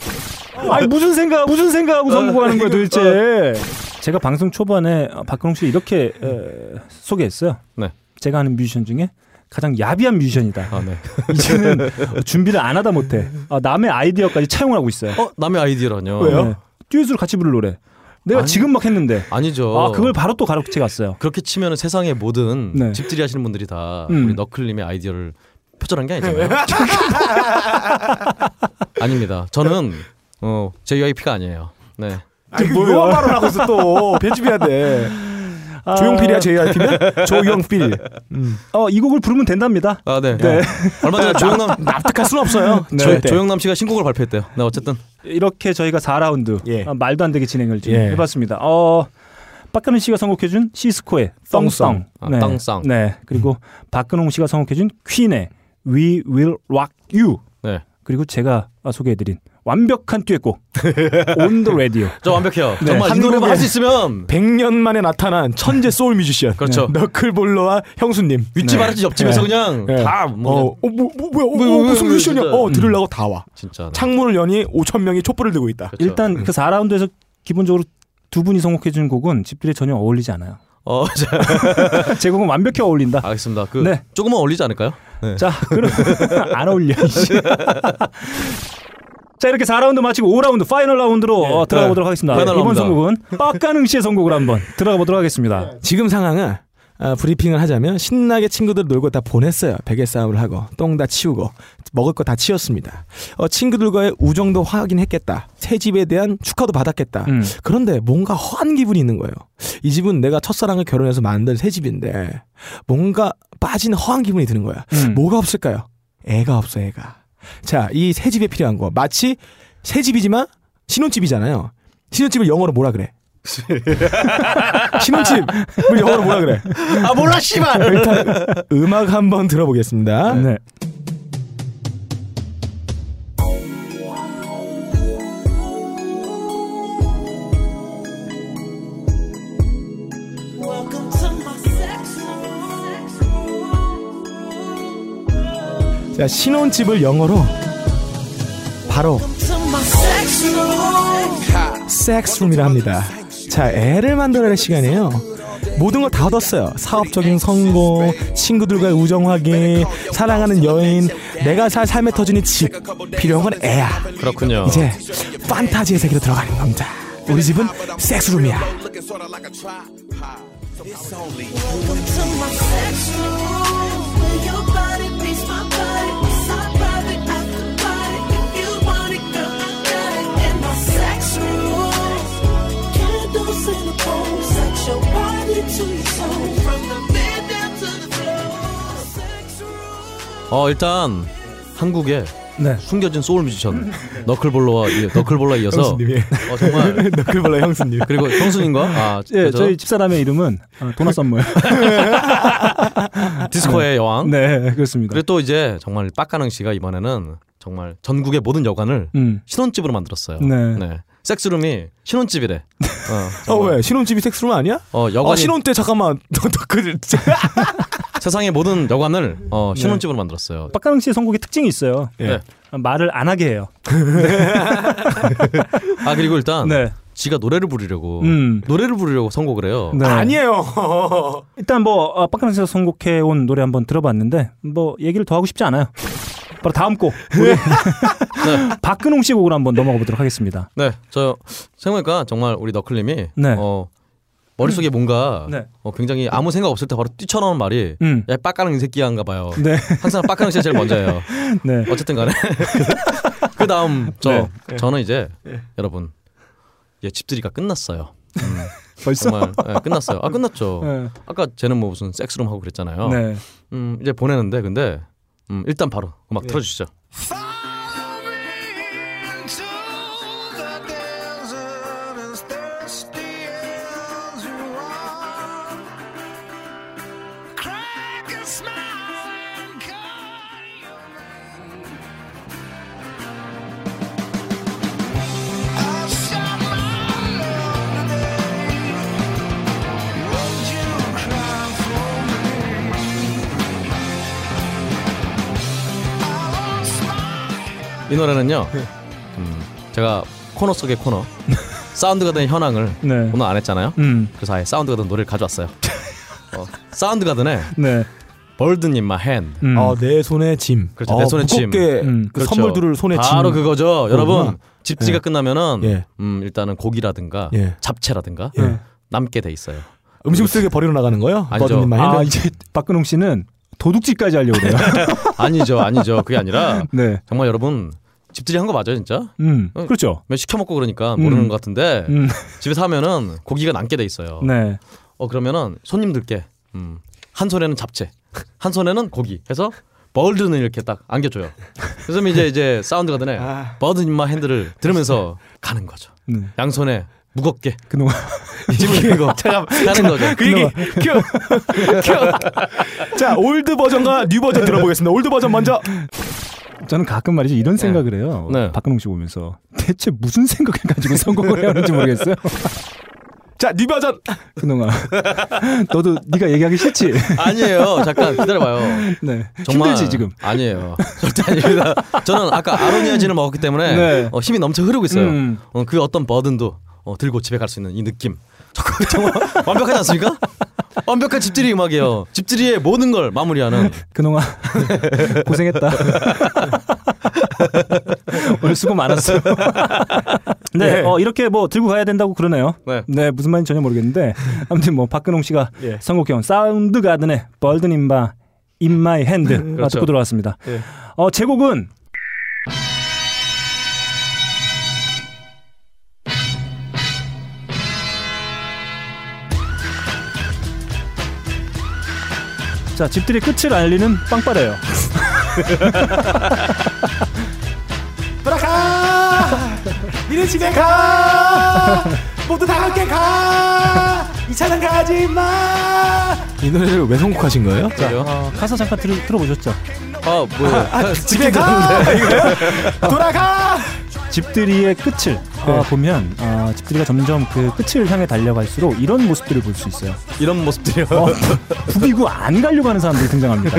아니 무슨 생각 무슨 생각하고 선곡하는 거야 도대체? 제가 방송 초반에 박근홍 씨 이렇게 에, 소개했어요. 네. 제가 아는 뮤지션 중에 가장 야비한 뮤지션이다. 아 네. 이제는 준비를 안 하다 못해 아, 남의 아이디어까지 차용을 하고 있어요. 어 남의 아이디어라뇨. 왜요? 네. 듀엣으로 같이 부를 노래. 내가 아니. 지금 막 했는데 아니죠. 아 그걸 바로 또 가로채 갔어요. 그렇게 치면은 세상의 모든 네. 집들이 하시는 분들이 다 음. 우리 너클님의 아이디어를 표절한 게 아니잖아요. 아닙니다. 저는 어 JYP가 아니에요. 네. 아니 그 요한 발언하고 있어 또 편집해야 돼. 아, 조용필이야 JYP면 조용필. 어, 이 곡을 부르면 된답니다. 아 네. 네. 얼마 전에 조영남 납득할 순 없어요. 네. 조. 조영남 씨가 신곡을 발표했대요. 네 어쨌든 이렇게 저희가 4라운드 예. 아, 말도 안 되게 진행을 예. 해봤습니다. 어, 박근혜 씨가 선곡해준 시스코의 똥성, 아, 똥성. 네 그리고 박근홍 씨가 선곡해준 퀸의 We Will Rock You, 네. 그리고 제가 소개해드린 완벽한 듀엣곡 the Radio. 저 완벽해요. 네. 정말 이 노래만 할 수 있으면 100년 만에 나타난 천재 소울 뮤지션. 그렇죠. 너클볼러와 형수님. 윗집 네. 아랫집 옆집에서 네. 그냥 네. 다 어, 뭐, 어, 뭐, 뭐, 뭐야, 어, 뭐, 어, 뭐, 무슨 뭐, 뮤지션이야? 어, 들으려고 다 와. 진짜 네. 창문을 여니 5천 명이 촛불을 들고 있다. 그렇죠. 일단 그 4라운드에서 기본적으로 두 분이 선곡해 준 곡은 집들이 전혀 어울리지 않아요. 어, 자, 제 곡은 완벽히 어울린다. 알겠습니다. 그 네. 조금만 어울리지 않을까요? 네. 자, 그럼 안 어울려. 자, 이렇게 4라운드 마치고 5라운드 final 라운드로 네. 어, 들어가 네. 보도록 하겠습니다. final 이번. 선곡은 빡가능 씨의 선곡을 한번 들어가 보도록 하겠습니다. 지금 상황은 아, 브리핑을 하자면 신나게 친구들 놀고 다 보냈어요. 베개 싸움을 하고 똥 다 치우고 먹을 거 다 치웠습니다. 어, 친구들과의 우정도 확인했겠다. 새 집에 대한 축하도 받았겠다. 음. 그런데 뭔가 허한 기분이 있는 거예요. 이 집은 내가 첫사랑을 결혼해서 만든 새 집인데 뭔가 빠진 허한 기분이 드는 거야. 음. 뭐가 없을까요? 애가 없어 애가. 자, 이 새 집에 필요한 거 마치 새 집이지만 신혼집이잖아요. 신혼집을 영어로 뭐라 그래? 신혼집을 영어로 뭐라 그래? 아 몰라 씨발. 일단 음악 한번 들어보겠습니다. 네. 자, 신혼집을 영어로 바로. 섹스룸이라 합니다. 자, 애를 만들어낼 시간이에요. 모든 걸 다 얻었어요. 사업적인 성공, 친구들과의 우정 확인, 사랑하는 여인, 내가 살 삶의 터전이 집. 필요한 건 애야. 그렇군요. 이제 판타지의 세계로 들어가는 겁니다. 우리 집은 섹스룸이야. Welcome to my sex room. 어 일단 한국의 네. 숨겨진 소울 뮤지션 너클볼러와 이- 너클볼러에 이어서 형수님이. 어 정말 너클볼러 형수님. 그리고 형수님과 아 예, 그죠? 저희 집사람의 이름은 어, 도나 썸머예요. 디스코의 여왕. 네, 그렇습니다. 그리고 또 이제 정말 빡가능 씨가 이번에는 정말 전국의 모든 여관을 음. 신혼집으로 만들었어요. 네. 섹스룸이 신혼집이래. 어, 어. 왜 신혼집이 섹스룸 아니야? 어, 아 여관이 신혼 때 잠깐만 그 세상의 모든 여관을 어, 신혼집으로 만들었어요. 빡가능 씨의 선곡의 특징이 있어요. 예. 네. 말을 안 하게 해요. 아 그리고 일단 네. 지가 노래를 부르려고 음. 노래를 부르려고 선곡을 해요. 네. 아니에요. 일단 뭐 어, 빡가능 씨가 선곡해 온 노래 한번 들어봤는데 뭐 얘기를 더 하고 싶지 않아요. 바로 다음 곡 우리 박근홍 씨 곡으로 한번 넘어가 보도록 하겠습니다. 네, 저 생각해보니까 정말 우리 너클님이 네. 어, 머릿속에 뭔가 네. 어, 굉장히 아무 생각 없을 때 바로 뛰쳐나오는 말이 음. 야 빡가능 이 새끼야인가 봐요. 네. 항상 빡가능 씨가 제일 먼저예요. 네. 어쨌든 간에 그 다음 저 네. 저는 이제 여러분 예, 집들이가 끝났어요. 음, 벌써 정말 예, 끝났어요. 아 끝났죠. 네. 아까 쟤는 뭐 무슨 섹스룸 하고 그랬잖아요. 네. 음, 이제 보내는데 근데 음, 일단 바로 음악 틀어주시죠. 이 노래는요. 음, 제가 코너 속의 코너 Soundgarden 현황을 네. 오늘 안 했잖아요. 음. 그래서 아예 Soundgarden 노래를 가져왔어요. 어, Soundgarden의 네. Burden in my hand. 음. 어, 내 손에 짐. 그렇죠, 어, 내 손에 짐. 무겁게 음, 그 그렇죠. 선물들을 손에 짐. 바로 그거죠. 여러분. 집들이가 예. 끝나면은 예. 음, 일단은 고기라든가 예. 잡채라든가 예. 남게 돼 있어요. 음식 쓰레기 버리러 나가는 거요? 아니죠. 아. 이제 박근홍 씨는 도둑질까지 하려고 그래요. 아니죠, 아니죠. 그게 아니라 네. 정말 여러분 집들이 한 거 맞아요, 진짜? 음. 어. 그렇죠. 몇 시켜 먹고 그러니까 모르는 음. 것 같은데 음. 집에서 하면은 고기가 남게 돼 있어요. 네. 어 그러면은 손님들께 음, 한 손에는 잡채, 한 손에는 고기 해서 벌드는 이렇게 딱 안겨줘요. 그래서 이제 이제 사운드가 드네. 아. 버드 인마 핸들을 들으면서 가는 거죠. 네. 양손에 무겁게 그동안 짐을 들고 가는 거죠. 그 얘기 큐. 큐. 자, old 버전과 new 버전 들어보겠습니다. old 버전 먼저. 저는 가끔 말이죠 이런 생각을 해요. 네. 박근홍 씨 보면서 대체 무슨 생각을 가지고 선곡을 해야 하는지 모르겠어요. 자, new 버전. 그동안 너도 네가 얘기하기 싫지. 아니에요. 잠깐 기다려봐요. 네. 정말 힘들지 지금. 아니에요. 절대 아닙니다. 저는 아까 아로니아진을 먹었기 때문에 네. 어, 힘이 넘쳐 흐르고 있어요. 음. 어, 그 어떤 burden도 어, 들고 집에 갈 수 있는 이 느낌. 정말 완벽하지 않습니까? 완벽한 집들이 음악이에요. 집들이의 모든 걸 마무리하는. 그동안 고생했다. 오늘 수고 많았어. 네, 네. 어, 이렇게 뭐 들고 가야 된다고 그러네요. 네. 무슨 말인지 전혀 모르겠는데 아무튼 뭐 박근홍 씨가 예. 선곡해온 사운드 가든의 벌든 인바 In My Hand 그렇죠. 듣고 들어왔습니다. 예. 어, 제곡은 자, 집들이 끝을 알리는 빵빠레요. 돌아가. 니네 집에 가. 모두 다 함께 가. 이 차는 가지 마. 이 노래를 왜 선곡하신 거예요? 자, 어, 가사 잠깐 들, 들어보셨죠? 아 뭐예요? 아, 집에 가. 이거요? 돌아가. 집들이의 끝을 어, 보면 어, 집들이가 점점 그 끝을 향해 달려갈수록 이런 모습들을 볼 수 있어요. 이런 모습들이요. 어, 부비고 안 가려고 하는 사람들이 등장합니다.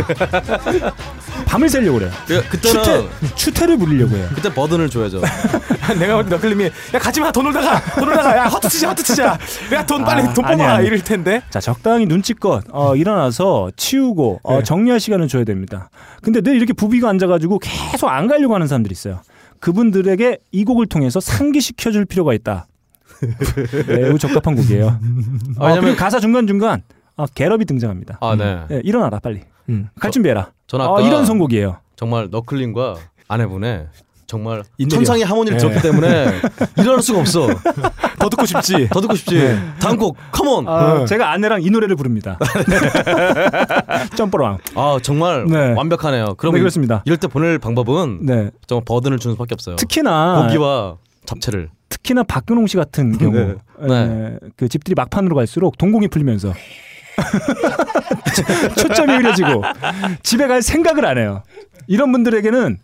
밤을 새려고 그래요. 그, 그때는 추태, 추태를 부리려고 해요. 그때 버든을 줘야죠. 내가 볼때 너클님이 야 가지마 돈 놀다가 돈 놀다가 야 허투 치자 허투 치자 야돈 빨리 아, 돈 아니, 뽑아 아니. 이럴 텐데 자 적당히 눈치껏 어, 일어나서 치우고 어, 네. 정리할 시간을 줘야 됩니다. 근데 늘 이렇게 부비고 앉아가지고 계속 안 가려고 하는 사람들이 있어요. 그분들에게 이 곡을 통해서 상기시켜줄 필요가 있다. 매우 적합한 곡이에요. 어, 왜냐면- 그리고 가사 중간 중간 어, 갤럽이 등장합니다. 아 네. 예, 일어나라 빨리. 음. 갈 준비해라. 어, 아까 이런 선곡이에요. 정말 너클림과 아내분의 정말. 천상의 하모니를 네. 들었기 때문에 일어날 수가 없어. 더 듣고 싶지 더 듣고 싶지. 다음 곡 컴온. 아, 네. 제가 아내랑 이 노래를 부릅니다. 점퍼랑. 아 정말 네. 완벽하네요. 그럼 네, 그렇습니다. 이럴 때 보낼 방법은 네. 정말 버든을 주는 수밖에 없어요. 특히나 고기와 잡채를. 특히나 박근홍 씨 같은 경우 네. 에, 그 집들이 막판으로 갈수록 동공이 풀리면서 초점이 흐려지고 집에 갈 생각을 안 해요. 이런 분들에게는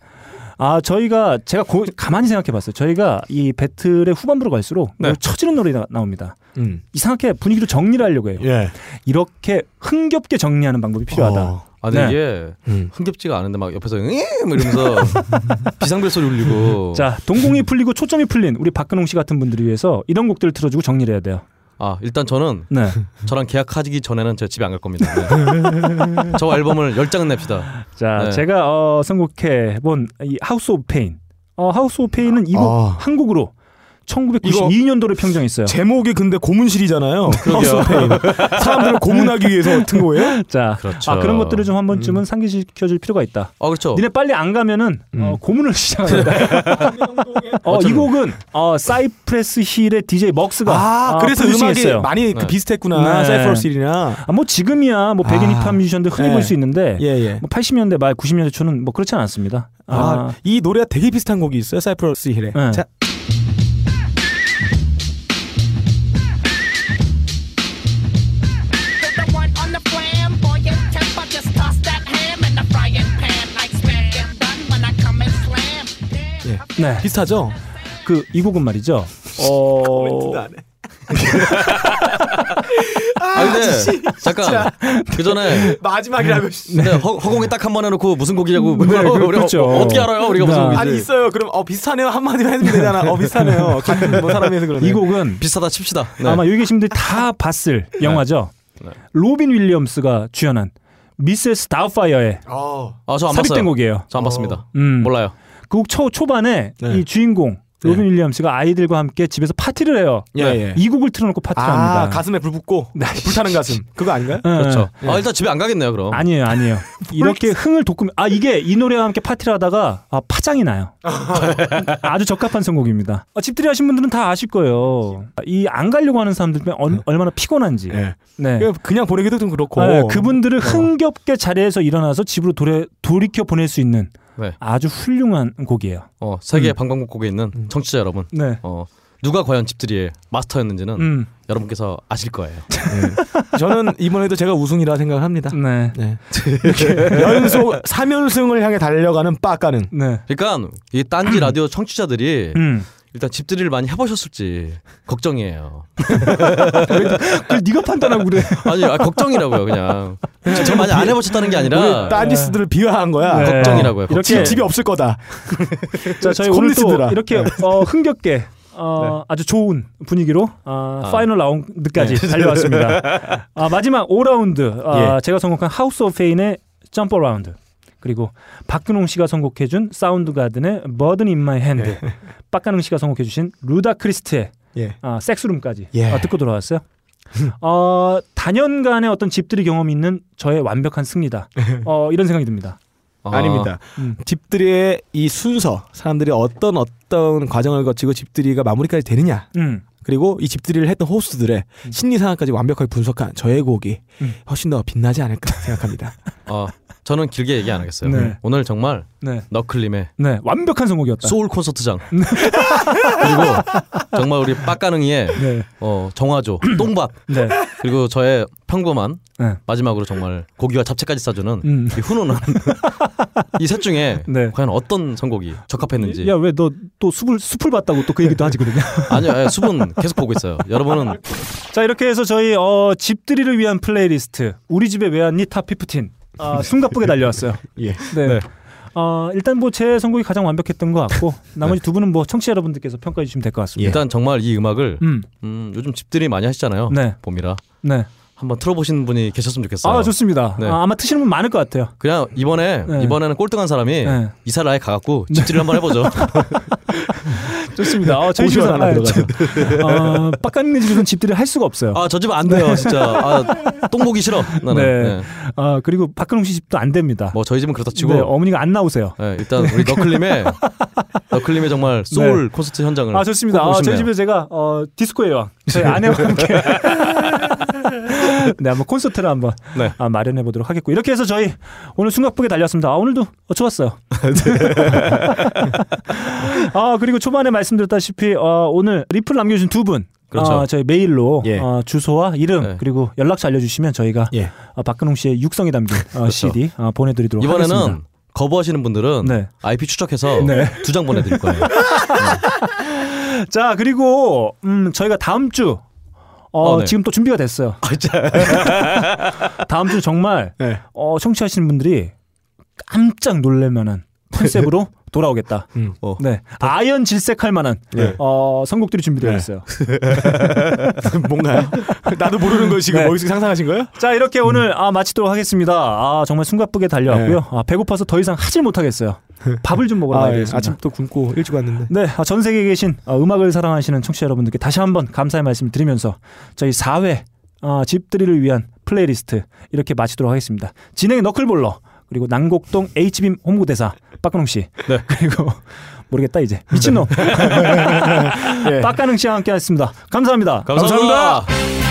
아 저희가 제가 고- 가만히 생각해봤어요. 저희가 이 배틀의 후반부로 갈수록 네. 처지는 노래가 나옵니다. 음. 이상하게 분위기를 정리를 하려고 해요. 예. 이렇게 흥겹게 정리하는 방법이 필요하다. 어. 아, 근데 네. 이게 음. 흥겹지가 않은데 막 옆에서 응 이러면서 비상벨 소리 울리고. 자 동공이 풀리고 초점이 풀린 우리 박근홍 씨 같은 분들을 위해서 이런 곡들을 틀어주고 정리를 해야 돼요. 아 일단 저는 네. 저랑 계약하기 전에는 제 집에 안 갈 겁니다. 네. 저 앨범을 열 장은 냅시다. 자, 네. 제가 어, 선곡해 본 이 House of Pain. 어, House of Pain은 이곡 아. 한 곡으로 1992년도를 평정했어요. 제목이 근데 고문실이잖아요. 사람들을 고문하기 위해서 튼 거예요? 자, 그렇죠. 아, 그런 것들을 좀 한 번쯤은 상기시켜줄 필요가 있다. 아 그렇죠. 니네 빨리 안 가면은 어, 고문을 시작한다. 어, 이 곡은 어, Cypress Hill의 DJ 먹스가 아, 그래서 음악이. 많이 그 네. 비슷했구나. 네. Cypress Hill이나. 아, 뭐 지금이야 뭐 백인 아. 힙합 뮤지션들 흔히 네. 볼수 있는데 예, 예. 뭐 80년대 말 90년대 초는 뭐 그렇지 않았습니다. 아, 아, 이 노래가 되게 비슷한 곡이 있어요. Cypress Hill에. 네. 자, 네. 비슷하죠? 그이 곡은 말이죠. 어, 아 근데 잠깐 그 전에 마지막이라고. 근데 허, 허공에 딱 한 번 해놓고 무슨 곡이냐고 네, 그- 우리가 그렇죠. 어, 떻게 알아요? 우리가 무슨 네. 곡인지 아니 있어요. 그럼 어 비슷하네요 한 마디만 해주면 되잖아. 어 비슷하네요. 같은 뭐 사람이 해서 그러네. 이 곡은 비슷하다 칩시다. 네. 아마 여기 계신 분들이 다 봤을 영화죠. 네. 로빈 윌리엄스가 주연한 미세스 다우파이어의 어. 아저 안 삽입된 봤어요. 곡이에요. 저 안 봤습니다. 음. 몰라요. 그곡초 초반에 네. 이 주인공 로빈 네. 윌리엄스가 아이들과 함께 집에서 파티를 해요. 예, 예. 이 곡을 틀어놓고 파티를 아 합니다. 가슴에 불 붙고 네. 불타는 가슴 그거 아닌가요? 예, 그렇죠. 예. 아 일단 집에 안 가겠네요 그럼. 아니에요, 아니에요. 이렇게 흥을 돋구면 아 이게 이 노래와 함께 파티를 하다가 아, 파장이 나요. 아주 적합한 선곡입니다. 아, 집들이 하신 분들은 다 아실 거예요. 이 안 가려고 하는 사람들 얼, 얼마나 피곤한지. 예. 네. 그냥- 보내기도 좀 그렇고. 네, 그분들을 흥겹게 자리에서 일어나서 집으로 돌에, 돌이켜 보낼 수 있는 네. 아주 훌륭한 곡이에요. 어 세계 음. 방방곡곡에 있는 청취자 여러분, 네. 어 누가 과연 집들이의 마스터였는지는 음. 여러분께서 아실 거예요. 저는 이번에도 제가 우승이라 생각을 합니다. 네. 네. 연속 3연승을 향해 달려가는 빠까는 네. 그러니까 이 딴지 라디오 청취자들이 음. 일단 집들이를 많이 해보셨을지 걱정이에요. 그걸 네가 판단하고 그래. 아니 아, 걱정이라고요 그냥. 저 많이 안 해보셨다는 게 아니라 딴지스들을 비하한 거야. 네. 걱정이라고요. 이렇게 집, 집이 없을 거다. 자, 저희 오늘 또. 이렇게 어, 흥겹게 어, 아주 좋은 분위기로 어, 아. final 라운드까지 달려왔습니다. 아, 마지막 5라운드 아, 제가 선곡한 House of Pain의 Jump Around 그리고 박근홍 씨가 선곡해준 Soundgarden의 Burden in my hand 박가능 씨가 선곡해주신 루다 크리스트의 예. 아, 섹스룸까지 예. 아, 듣고 돌아왔어요. 어, 단연간의 어떤 집들이 경험이 있는 저의 완벽한 승리다. 어, 이런 생각이 듭니다. 아, 아닙니다. 음. 집들이의 이 순서, 사람들이 어떤 어떤 과정을 거치고 집들이가 마무리까지 되느냐. 음. 그리고 이 집들이를 했던 호스트들의 심리 상황까지 완벽하게 분석한 저의 곡이 음. 훨씬 더 빛나지 않을까 생각합니다. 어, 저는 길게 얘기 안 하겠어요. 네. 오늘 정말 네. 너클림의 네, 완벽한 선곡이었다. 소울 콘서트장 그리고 정말 우리 빡가능이의 네. 어, 정화조 똥밭 네. 그리고 저의 평범한 네. 마지막으로 정말 고기와 잡채까지 싸주는 음. 이 훈훈한 이 셋 중에 네. 과연 어떤 선곡이 적합했는지 야 왜 너또 숲을 숲을 봤다고 또 그 얘기도 하지 그러냐? 아니요 예, 숲은 계속 보고 있어요 여러분은 자 이렇게 해서 저희 어, 집들이를 위한 플레이리스트 우리 집에 왜 왔니 top 15. 아, 숨가쁘게 달려왔어요. 예. 네. 네. 어, 일단 뭐 제 선곡이 가장 완벽했던 것 같고 나머지 두 분은 뭐 청취자 여러분들께서 평가해 주시면 될 것 같습니다. 일단 정말 이 음악을 음, 음, 요즘 집들이 많이 하시잖아요 네. 봄이라 네. 한번 틀어보시는 분이 계셨으면 좋겠어요 아 좋습니다. 네. 아, 아마 트시는 분 많을 것 같아요. 그냥 이번에 네. 이번에는 꼴등한 사람이 네. 이사를 아예 가갖고 집들이 한번 해보죠 좋습니다. 어, 저희 들어가서. 저- 어, 빡가는 집에서는 집들이 할 수가 없어요. 아저 집 안 돼요 진짜 아, 똥 보기 싫어 나는 네. 네. 아, 그리고 박근홍 씨 집도 안 됩니다. 뭐 저희 집은 그렇다 치고 네, 어머니가 안 나오세요. 네, 일단 우리 너클림의 너클림의 정말 소울 콘서트 현장을 아 좋습니다. 아, 저희. 집에 제가 어, 디스코의 왕 저희 아내와 함께 네 한번 콘서트를 한번 네. 아, 마련해 보도록 하겠고 이렇게 해서 저희 오늘 숨가쁘게 달렸습니다. 아, 오늘도 어, 좋았어요. 아 그리고 초반에 말씀드렸다시피 어, 오늘 리플 남겨주신 두 분 그렇죠. 어, 저희 메일로 예. 어, 주소와 이름 네. 그리고 연락처 알려주시면 저희가 예. 어, 박근홍 씨의 육성이 담긴 어, CD 어, 보내드리도록 이번에는 하겠습니다. 거부하시는 분들은 네. IP 추적해서 네. 두장 보내드릴 거예요. 자 그리고 음, 저희가 다음 주 어, 어, 네. 지금 또 준비가 됐어요. 다음 주 정말 네. 어, 청취하시는 분들이 깜짝 놀랄만한 컨셉으로 돌아오겠다. 음. 어. 네, 아연 질색할 만한 네. 어, 선곡들이 준비되어 네. 있어요. 뭔가요? 나도 모르는 거 지금 네. 머릿속에 상상하신 거예요? 자 이렇게 오늘 아, 마치도록 하겠습니다. 아 정말 숨가쁘게 달려왔고요. 아, 배고파서 더 이상 하질 못하겠어요. 밥을 좀 먹으러 아, 가야 예. 되겠습니다. 아침부터 굶고 일찍 왔는데. 네, 아, 전 세계에 계신 어, 음악을 사랑하시는 청취자 여러분들께 다시 한번 감사의 말씀을 드리면서 저희 4회 어, 집들이를 위한 플레이리스트 이렇게 마치도록 하겠습니다. 진행 너클볼러 그리고 난곡동 H빔 홍보대사 박근홍 씨 네. 그리고 모르겠다 이제 미친놈 예, 빡가능 씨와 함께했습니다. 감사합니다. 감사합니다.